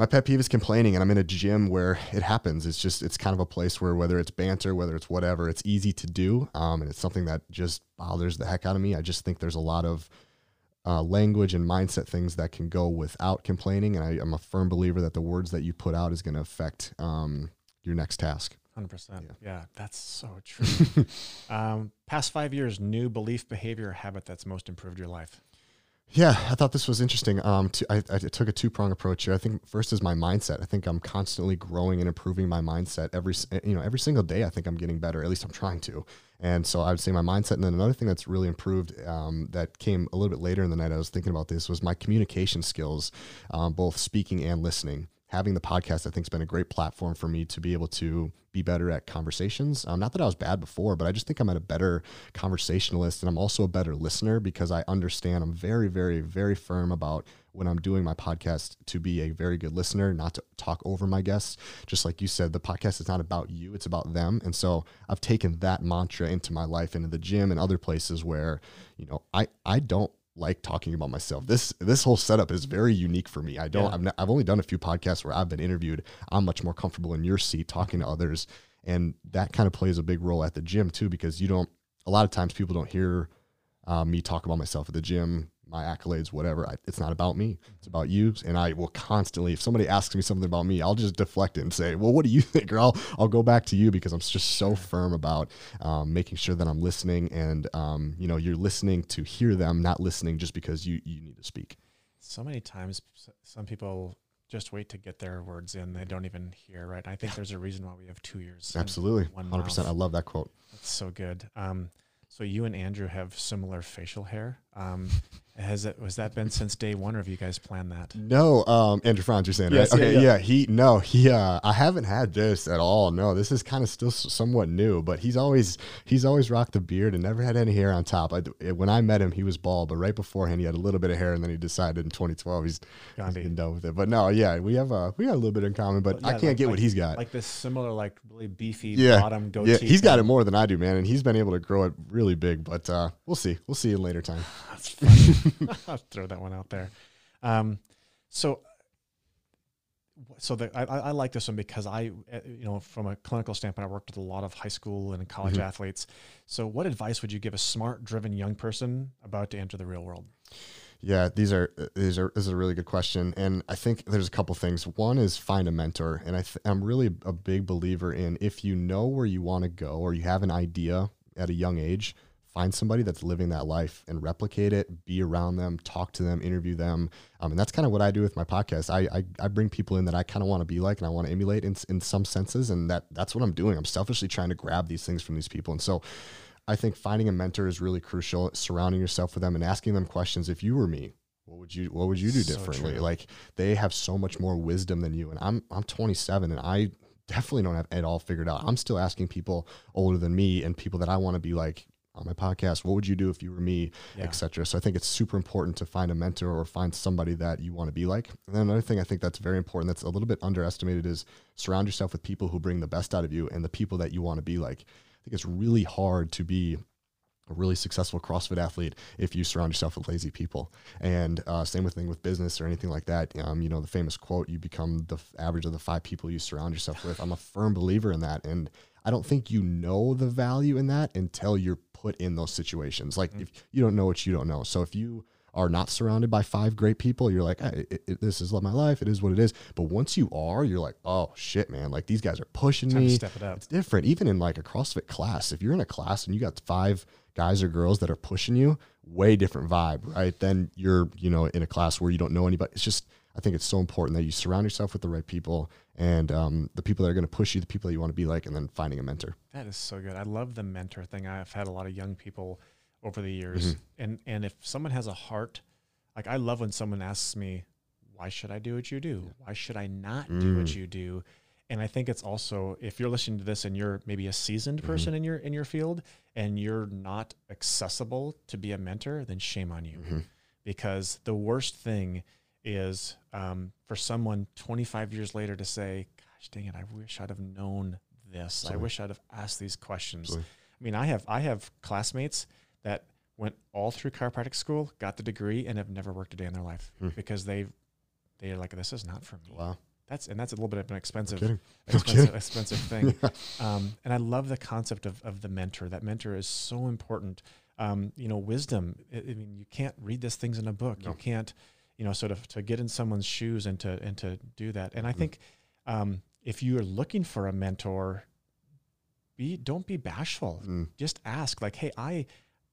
My pet peeve is complaining, and I'm in a gym where it happens. It's just it's kind of a place where whether it's banter, whether it's whatever, it's easy to do, um, and it's something that just bothers the heck out of me. I just think there's a lot of uh, language and mindset things that can go without complaining. And I, I'm a firm believer that the words that you put out is going to affect um, your next task. Hundred percent. Yeah. Yeah, that's so true. um, past five years, new belief, behavior, or habit that's most improved your life. Yeah, I thought this was interesting. Um, to, I, I took a two prong approach here. I think first is my mindset. I think I'm constantly growing and improving my mindset every you know every single day. I think I'm getting better. At least I'm trying to. And so I would say my mindset. And then another thing that's really improved um, that came a little bit later in the night. I was thinking about this was my communication skills, um, both speaking and listening. Having the podcast, I think, has been a great platform for me to be able to be better at conversations. Um, not that I was bad before, but I just think I'm at a better conversationalist and I'm also a better listener because I understand I'm very, very, very firm about when I'm doing my podcast to be a very good listener, not to talk over my guests. Just like you said, the podcast is not about you, it's about them. And so I've taken that mantra into my life, into the gym and other places where, you know, I, I don't like talking about myself. This this whole setup is very unique for me. I don't. Yeah. I've, only done a few podcasts where I've been interviewed. I'm much more comfortable in your seat talking to others, and that kind of plays a big role at the gym too because you don't. A lot of times people don't hear uh, me talk about myself at the gym, my accolades, whatever. I, it's not about me. It's about you. And I will constantly, if somebody asks me something about me, I'll just deflect it and say, "Well, what do you think?" Or I'll I'll go back to you because I'm just so firm about um, making sure that I'm listening, and um, you know, you're listening to hear them, not listening just because you you need to speak. So many times, some people just wait to get their words in. They don't even hear. Right. I think there's a reason why we have two years. Absolutely, one hundred percent. I love that quote. That's so good. Um, so you and Andrew have similar facial hair. Um, has it was that been since day one, or have you guys planned that? No, um, Andrew Franz, you're saying Yes, right? yeah, Okay, yeah. yeah. He no, he. Uh, I haven't had this at all. No, this is kind of still somewhat new. But he's always he's always rocked the beard and never had any hair on top. I, when I met him, he was bald, but right beforehand he had a little bit of hair, and then he decided in 2012 he's, he's been done with it. But no, yeah, we have uh, we got a little bit in common, but Yeah, I can't like- get like- what he's got. Like this similar, like really beefy Yeah, bottom goatee. yeah, he's got it more than I do, man, and he's been able to grow it really big. But uh, we'll see, we'll see in later time. That's. I'll throw that one out there. Um, so so the, I, I like this one because I, uh, you know, from a clinical standpoint, I worked with a lot of high school and college Mhm. athletes. So, what advice would you give a smart, driven young person about to enter the real world? Yeah, these are these are this is a really good question, and I think there's a couple things. One is find a mentor, and I th- I'm really a big believer in if you know where you want to go or you have an idea at a young age, find somebody that's living that life and replicate it. Be around them, talk to them, interview them, um, and that's kind of what I do with my podcast. I I, I bring people in that I kind of want to be like and I want to emulate in in some senses, and that that's what I'm doing. I'm selfishly trying to grab these things from these people, and so. I think finding a mentor is really crucial. Surrounding yourself with them and asking them questions. If you were me, what would you what would you do So differently? true. Like they have so much more wisdom than you, and I'm I'm 27 and I definitely don't have it all figured out. I'm still asking people older than me and people that I want to be like on my podcast. What would you do if you were me, Yeah. etc. So I think it's super important to find a mentor or find somebody that you want to be like. And then another thing I think that's very important that's a little bit underestimated is surround yourself with people who bring the best out of you and the people that you want to be like. I think it's really hard to be a really successful CrossFit athlete if you surround yourself with lazy people. And uh, same with thing with business or anything like that. Um, you know, the famous quote, you become the f- average of the five people you surround yourself with. I'm a firm believer in that. And I don't think you know the value in that until you're put in those situations. Like mm. if you don't know what you don't know. So if you are not surrounded by five great people, you're like, hey, it, it, this is my life. It is what it is. But once you are, you're like, oh shit, man, like these guys are pushing Time to me step it up. it's different. Even in like a CrossFit class, if you're in a class and you got five guys or girls that are pushing you, way different vibe, right? Then you're, you know, in a class where you don't know anybody. It's just, I think it's so important that you surround yourself with the right people and um, the people that are going to push you, the people that you want to be like, and then finding a mentor. That is so good. I love the mentor thing. I've had a lot of young people over the years, Mm-hmm. and and if someone has a heart, like I love when someone asks me, "Why should I do what you do? Why should I not do what Mm. you do?" And I think it's also if you're listening to this and you're maybe a Mm-hmm. seasoned person in your in your field and you're not accessible to be a mentor, then shame on you, Mhm. because the worst thing is um, for someone 25 years later to say, "Gosh dang it, I wish I'd have known this. I wish I'd have asked these questions." Absolutely. I mean, I have I have classmates that went all through chiropractic school, got the degree, and have never worked a day in their life Hmm. because they they're like, "This is not for me." Wow. That's and that's a little bit of an expensive. No expensive, expensive thing. Um, and I love the concept of, of the mentor. That mentor is so important. Um, you know, wisdom. I, I mean, you can't read these things in a book. No. You can't, you know, sort of to get in someone's shoes and to and to do that. And I Mhm. think um, if you are looking for a mentor, be don't be bashful. Mm, Just ask, like, hey, I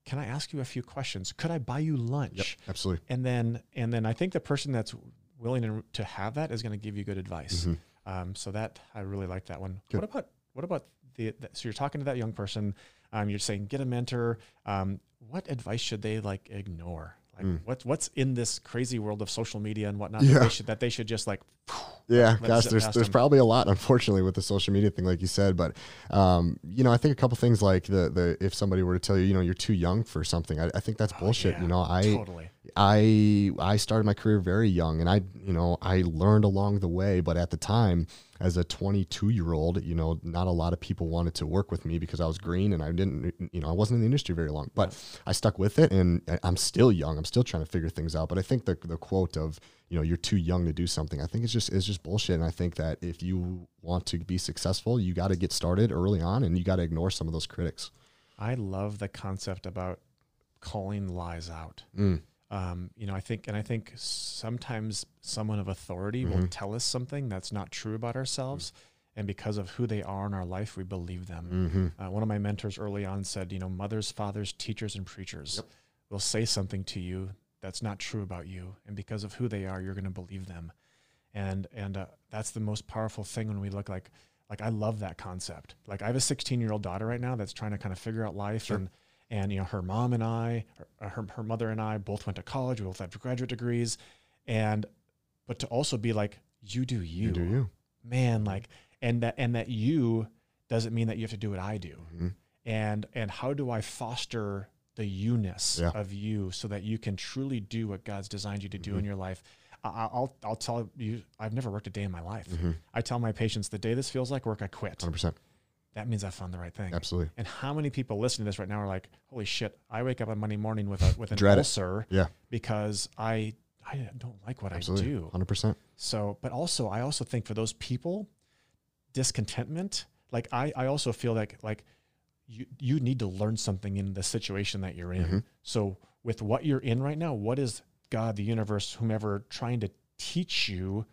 can I ask you a few questions? Could I buy you lunch? yep, absolutely. And then and then I think the person that's willing to, have that is going to give you good advice. Mhm. Um, so that I really like that one. Good. What about what about the, the so you're talking to that young person, um, you're saying get a mentor. Um, what advice should they like ignore? Like Mm. what what's in this crazy world of social media and whatnot that they should that they should just like Yeah, Let's gosh, there's there's probably a lot, unfortunately, with the social media thing, like you said. But um, you know, I think a couple things like the the if somebody were to tell you, you know, you're too young for something, I, I think that's Oh, bullshit. yeah, You know, I totally I I started my career very young, and I you know I learned along the way. But at the time, as a 22 year old, you know, not a lot of people wanted to work with me because I was green and I didn't, you know, I wasn't in the industry very long. But I stuck with it, and I- I'm still young. I'm still trying to figure things out. But I think the the quote of you know you're too young to do something, I think it's just it's just bullshit. And I think that if you want to be successful, you got to get started early on, and you got to ignore some of those critics. I love the concept about calling lies out. Mm, Um, you know, I think, and I think sometimes someone of authority will Mhm. tell us something that's not true about ourselves, and because of who they are in our life, we believe them. hmm Uh, one of my mentors early on said, you know, mothers, fathers, teachers, and preachers Yep. will say something to you that's not true about you, and because of who they are, you're going to believe them. And and uh, that's the most powerful thing when we look like like I love that concept. Like I have a 16 year old daughter right now that's trying to kind of figure out life Sure. and and you know her mom and I, her, her her mother and I both went to college. We both have graduate degrees, and but to also be like you do you, You do you. man like and that and that you doesn't mean that you have to do what I do Mhm. and and how do I foster the you-ness Yeah. of you so that you can truly do what God's designed you to do in your life I- I'll I'll tell you I've never worked a day in my life Mhm. I tell my patients the day this feels like work I quit 100%. that means I found the right thing Absolutely. and how many people listening to this right now are like holy shit I wake up on Monday morning with a with an Dread it. ulcer Yeah. because I I don't like what Absolutely. I do 100%. So, but also, I also think for those people, discontentment, like I, I also feel like, like you, you need to learn something in the situation that you're in. Mhm. So with what you're in right now, what is God, the universe, whomever trying to teach you?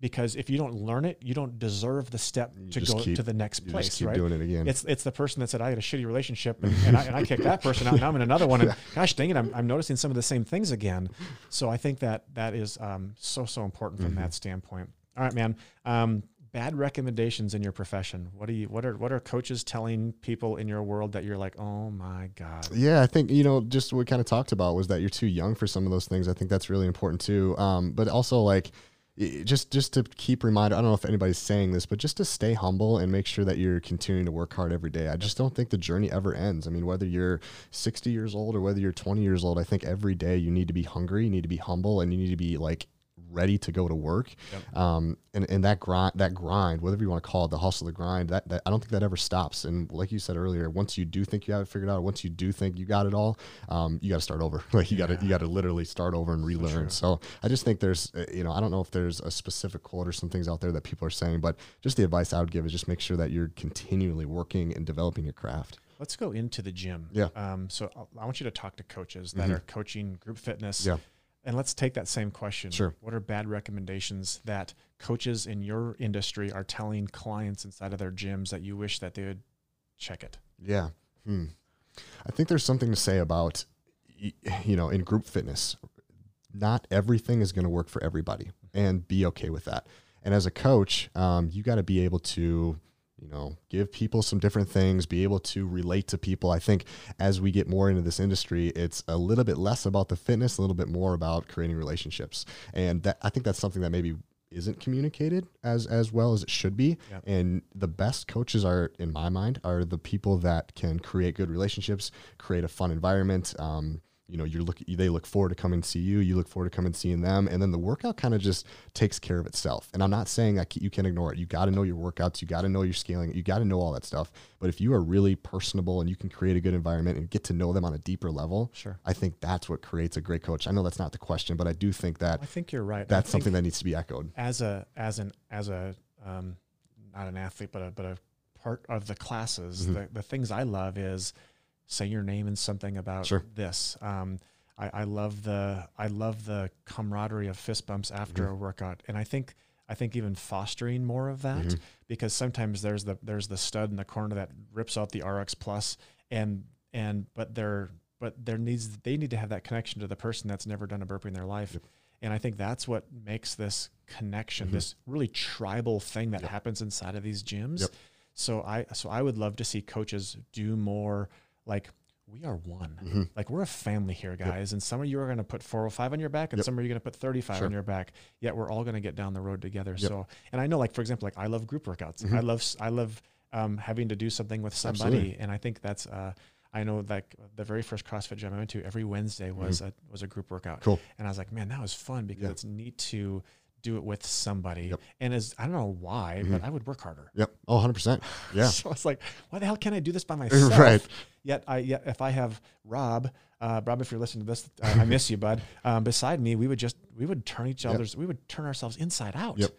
Because if you don't learn it, you don't deserve the step You to go keep- to the next place, right? doing it again. It's it's the person that said I had a shitty relationship and, and I and I kicked that person out. Now I'm in another one, and gosh dang it, I'm, I'm noticing some of the same things again. So I think that that is um, so so important from Mm-hmm. that standpoint. All right, man. Um, bad recommendations in your profession. What do you what are what are coaches telling people in your world that you're like, oh my god? Yeah, I think you know just what we kind of talked about was that you're too young for some of those things. I think that's really important too. Um, but also like just just to keep reminder. I don't know if anybody's saying this, but just to stay humble and make sure that you're continuing to work hard every day. I just don't think the journey ever ends. I mean, whether you're 60 years old or whether you're 20 years old, I think every day you need to be hungry, you need to be humble, and you need to be like ready to go to work. Um, and, and that grind, that grind, whatever you want to call it, the hustle, the grind, that, that I don't think that ever stops. And like you said earlier, once you do think you have it figured out, once you do think you got it all, um, you got to start over. Like you got to, you got to literally start over and relearn. So I just think there's, uh, you know, I don't know if there's a specific quote or some things out there that people are saying, but just the advice I would give is just make sure that you're continually working and developing your craft. Let's go into the gym. Yeah. Mm-hmm. Um, so I- I want you to talk to coaches that are coaching group fitness. Yeah. And let's take that same question. Sure. What are bad recommendations that coaches in your industry are telling clients inside of their gyms that you wish that they would check it? Yeah. Hmm. I think there's something to say about, you know, in group fitness, not everything is going to work for everybody and be okay with that. And as a coach, um, you got to be able to, you know, give people some different things, be able to relate to people. I think as we get more into this industry, it's a little bit less about the fitness, a little bit more about creating relationships. And that I think that's something that maybe isn't communicated as as well as it should be. Yep. And the best coaches are, in my mind, are the people that can create good relationships, create a fun environment. Um, you know, you're look, they look forward to coming to see you. You look forward to coming and seeing them, and then the workout kind of just takes care of itself. And I'm not saying that you can ignore it. You got to know your workouts. You got to know your scaling. You got to know all that stuff. But if you are really personable and you can create a good environment and get to know them on a deeper level, Sure. I think that's what creates a great coach. I know that's not the question, but I do think that I think you're right. That's something that needs to be echoed. as a as an as a um, not an athlete, but a but a part of the classes. Mhm. The the things I love is say your name and something about Sure. this. Um, I, I love the I love the camaraderie of fist bumps after Mm-hmm. a workout, and I think I think even fostering more of that Mhm. because sometimes there's the there's the stud in the corner that rips out the RX plus and and but there but there needs they need to have that connection to the person that's never done a burpee in their life. Yep. And I think that's what makes this connection, Mhm. this really tribal thing that happens inside of these gyms. Yep. So I so I would love to see coaches do more like we are one. Mhm. Like we're a family here, guys. And some of you are going to put 405 on your back, and Yep. some of you are going to put 35 Sure. on your back. Yet we're all going to get down the road together. Yep. So, and I know, like for example, like I love group workouts. Mhm. I love I love um, having to do something with somebody, Absolutely. and I think that's. Uh, I know like the very first CrossFit gym I went to every Wednesday was a was a group workout, Mm-hmm. Cool. and I was like, man, that was fun because Yeah. it's neat to do it with somebody. Yep. And as I don't know why, but I would work harder. Yep. Oh, 100%. Yeah. So it's like, why the hell can't I do this by myself? Right. Yet I yet if I have Rob, uh, Rob, if you're listening to this, uh, I miss you, bud. Um, beside me, we would just we would turn each Yep. other's we would turn ourselves inside out. Yep.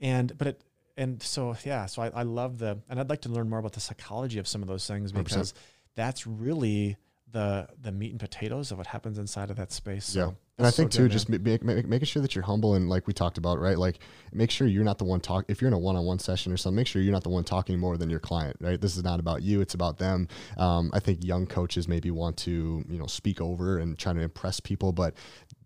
And but it and so yeah, so I, I love the and I'd like to learn more about the psychology of some of those things 100%. because that's really the the meat and potatoes of what happens inside of that space. So yeah. And I that's so think good, too, man. just make, make, making sure that you're humble and like we talked about, right? Like make sure you're not the one talk. If you're in a one-on-one session or something, make sure you're not the one talking more than your client, right? This is not about you; it's about them. Um, I think young coaches maybe want to, you know, speak over and try to impress people, but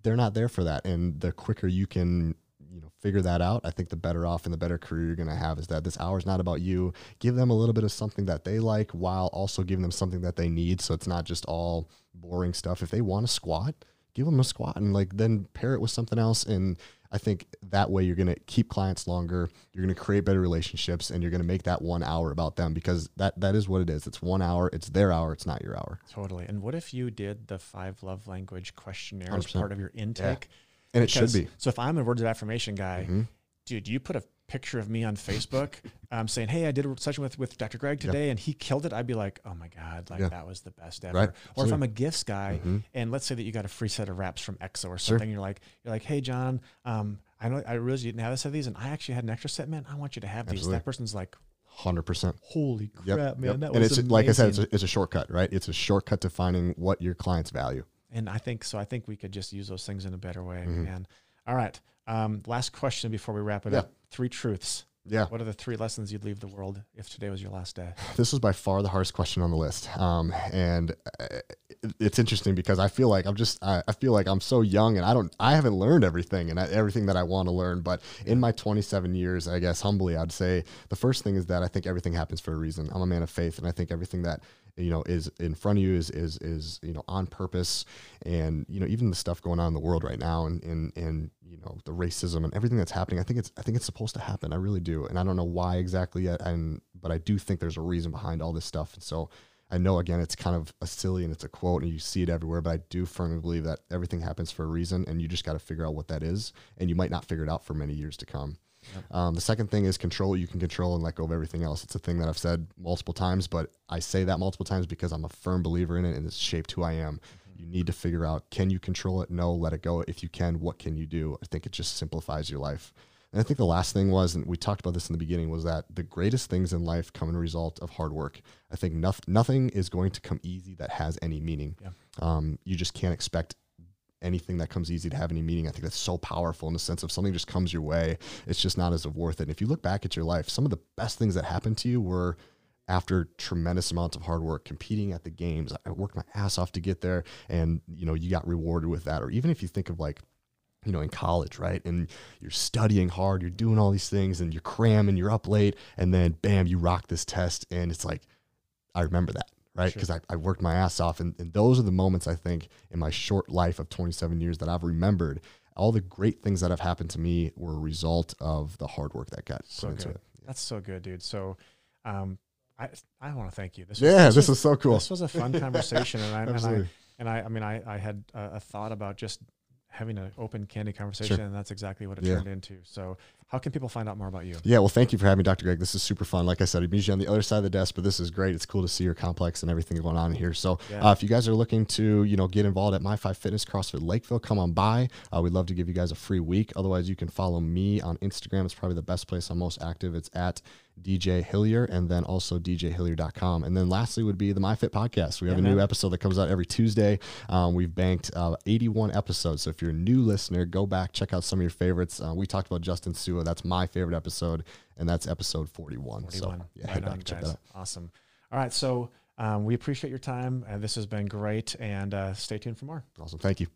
they're not there for that. And the quicker you can, you know, figure that out, I think the better off and the better career you're going to have is that this hour is not about you. Give them a little bit of something that they like while also giving them something that they need. So it's not just all boring stuff. If they want to squat, give them a squat and like then pair it with something else. And I think that way you're going to keep clients longer. You're going to create better relationships and you're going to make that one hour about them because that, that is what it is. It's one hour. It's their hour. It's not your hour. totally. And what if you did the five love language questionnaire as 100%. part of your intake? And it should be. So if I'm a words of affirmation guy, Mhm. dude, you put a picture of me on Facebook um, saying, "Hey, I did a session with with Dr. Greg today, and he killed it," I'd be like, "Oh my god, like Yeah. that was the best ever." Right. Or if I'm a gifts guy, Mhm. and let's say that you got a free set of wraps from EXO or Sure. something, you're like, you're like, "Hey, John, um, I know I realize you didn't have a set of these, and I actually had an extra set, man. I want you to have these." That person's like, Hundred percent. "Holy crap, Yep. man, yep. that and was it's like I said, it's a, it's a shortcut, right? It's a shortcut to finding what your clients value. And I think so. I think we could just use those things in a better way, Mhm. man. All right. Um, last question before we wrap it Yeah. up. Three truths. Yeah. What are the three lessons you'd leave the world if today was your last day? This was by far the hardest question on the list. Um, and uh, it's interesting because I feel like I'm just, I, I feel like I'm so young and I don't, I haven't learned everything and I, everything that I want to learn. But in my 27 years, I guess humbly, I'd say the first thing is that I think everything happens for a reason. I'm a man of faith and I think everything that, you know, is in front of you is, is, is, you know, on purpose. And, you know, even the stuff going on in the world right now and, and, and, you know, the racism and everything that's happening, I think it's, I think it's supposed to happen. I really do. And I don't know why exactly yet. And, but I do think there's a reason behind all this stuff. And so I know again, it's kind of a silly and it's a quote and you see it everywhere, but I do firmly believe that everything happens for a reason and you just got to figure out what that is. And you might not figure it out for many years to come. Um, the second thing is control what you can control and let go of everything else. It's a thing that I've said multiple times, but I say that multiple times because I'm a firm believer in it and it's shaped who I am. You need to figure out can you control it? No, let it go. If you can, what can you do? I think it just simplifies your life. And I think the last thing was, and we talked about this in the beginning, was that the greatest things in life come in a result of hard work. I think noth- nothing is going to come easy that has any meaning. Yeah. Um, you just can't expect anything that comes easy to have any meaning. I think that's so powerful in the sense of something just comes your way. It's just not as worth it. And if you look back at your life, some of the best things that happened to you were after tremendous amounts of hard work competing at the games i worked my ass off to get there and you know you got rewarded with that or even if you think of like you know in college right and you're studying hard you're doing all these things and you're cramming you're up late and then bam you rock this test and it's like i remember that right Sure. because I, I worked my ass off and, and those are the moments i think in my short life of 27 years that i've remembered all the great things that have happened to me were a result of the hard work that got So put into good. it That's so good, dude. So, um, I I want to thank you. This yeah was, this was is so cool This was a fun conversation, and I and I and I I mean I I had a, a thought about just having an open, candid conversation, Sure. and that's exactly what it Yeah. turned into. So, how can people find out more about you? Yeah, well, thank you for having me, Dr. Greg. This is super fun. Like I said, it means you on the other side of the desk, but this is great. It's cool to see your complex and everything going on here. So, Yeah. uh, if you guys are looking to, you know, get involved at My Five Fitness CrossFit Lakeville, come on by. Uh, we'd love to give you guys a free week. Otherwise, you can follow me on Instagram. It's probably the best place I'm most active. It's at DJ Hillier and then also DJHillier.com. And then lastly would be the MyFit podcast. We have Yeah, a new man. episode that comes out every Tuesday. Um, we've banked uh, 81 episodes. So if you're a new listener, go back, check out some of your favorites. Uh, we talked about Justin Sua. That's my favorite episode, and that's episode 41. 41. So yeah, right head back on, and check guys. that out. Awesome. All right. So, um, we appreciate your time. and this has been great. And uh, stay tuned for more. Awesome. Thank you.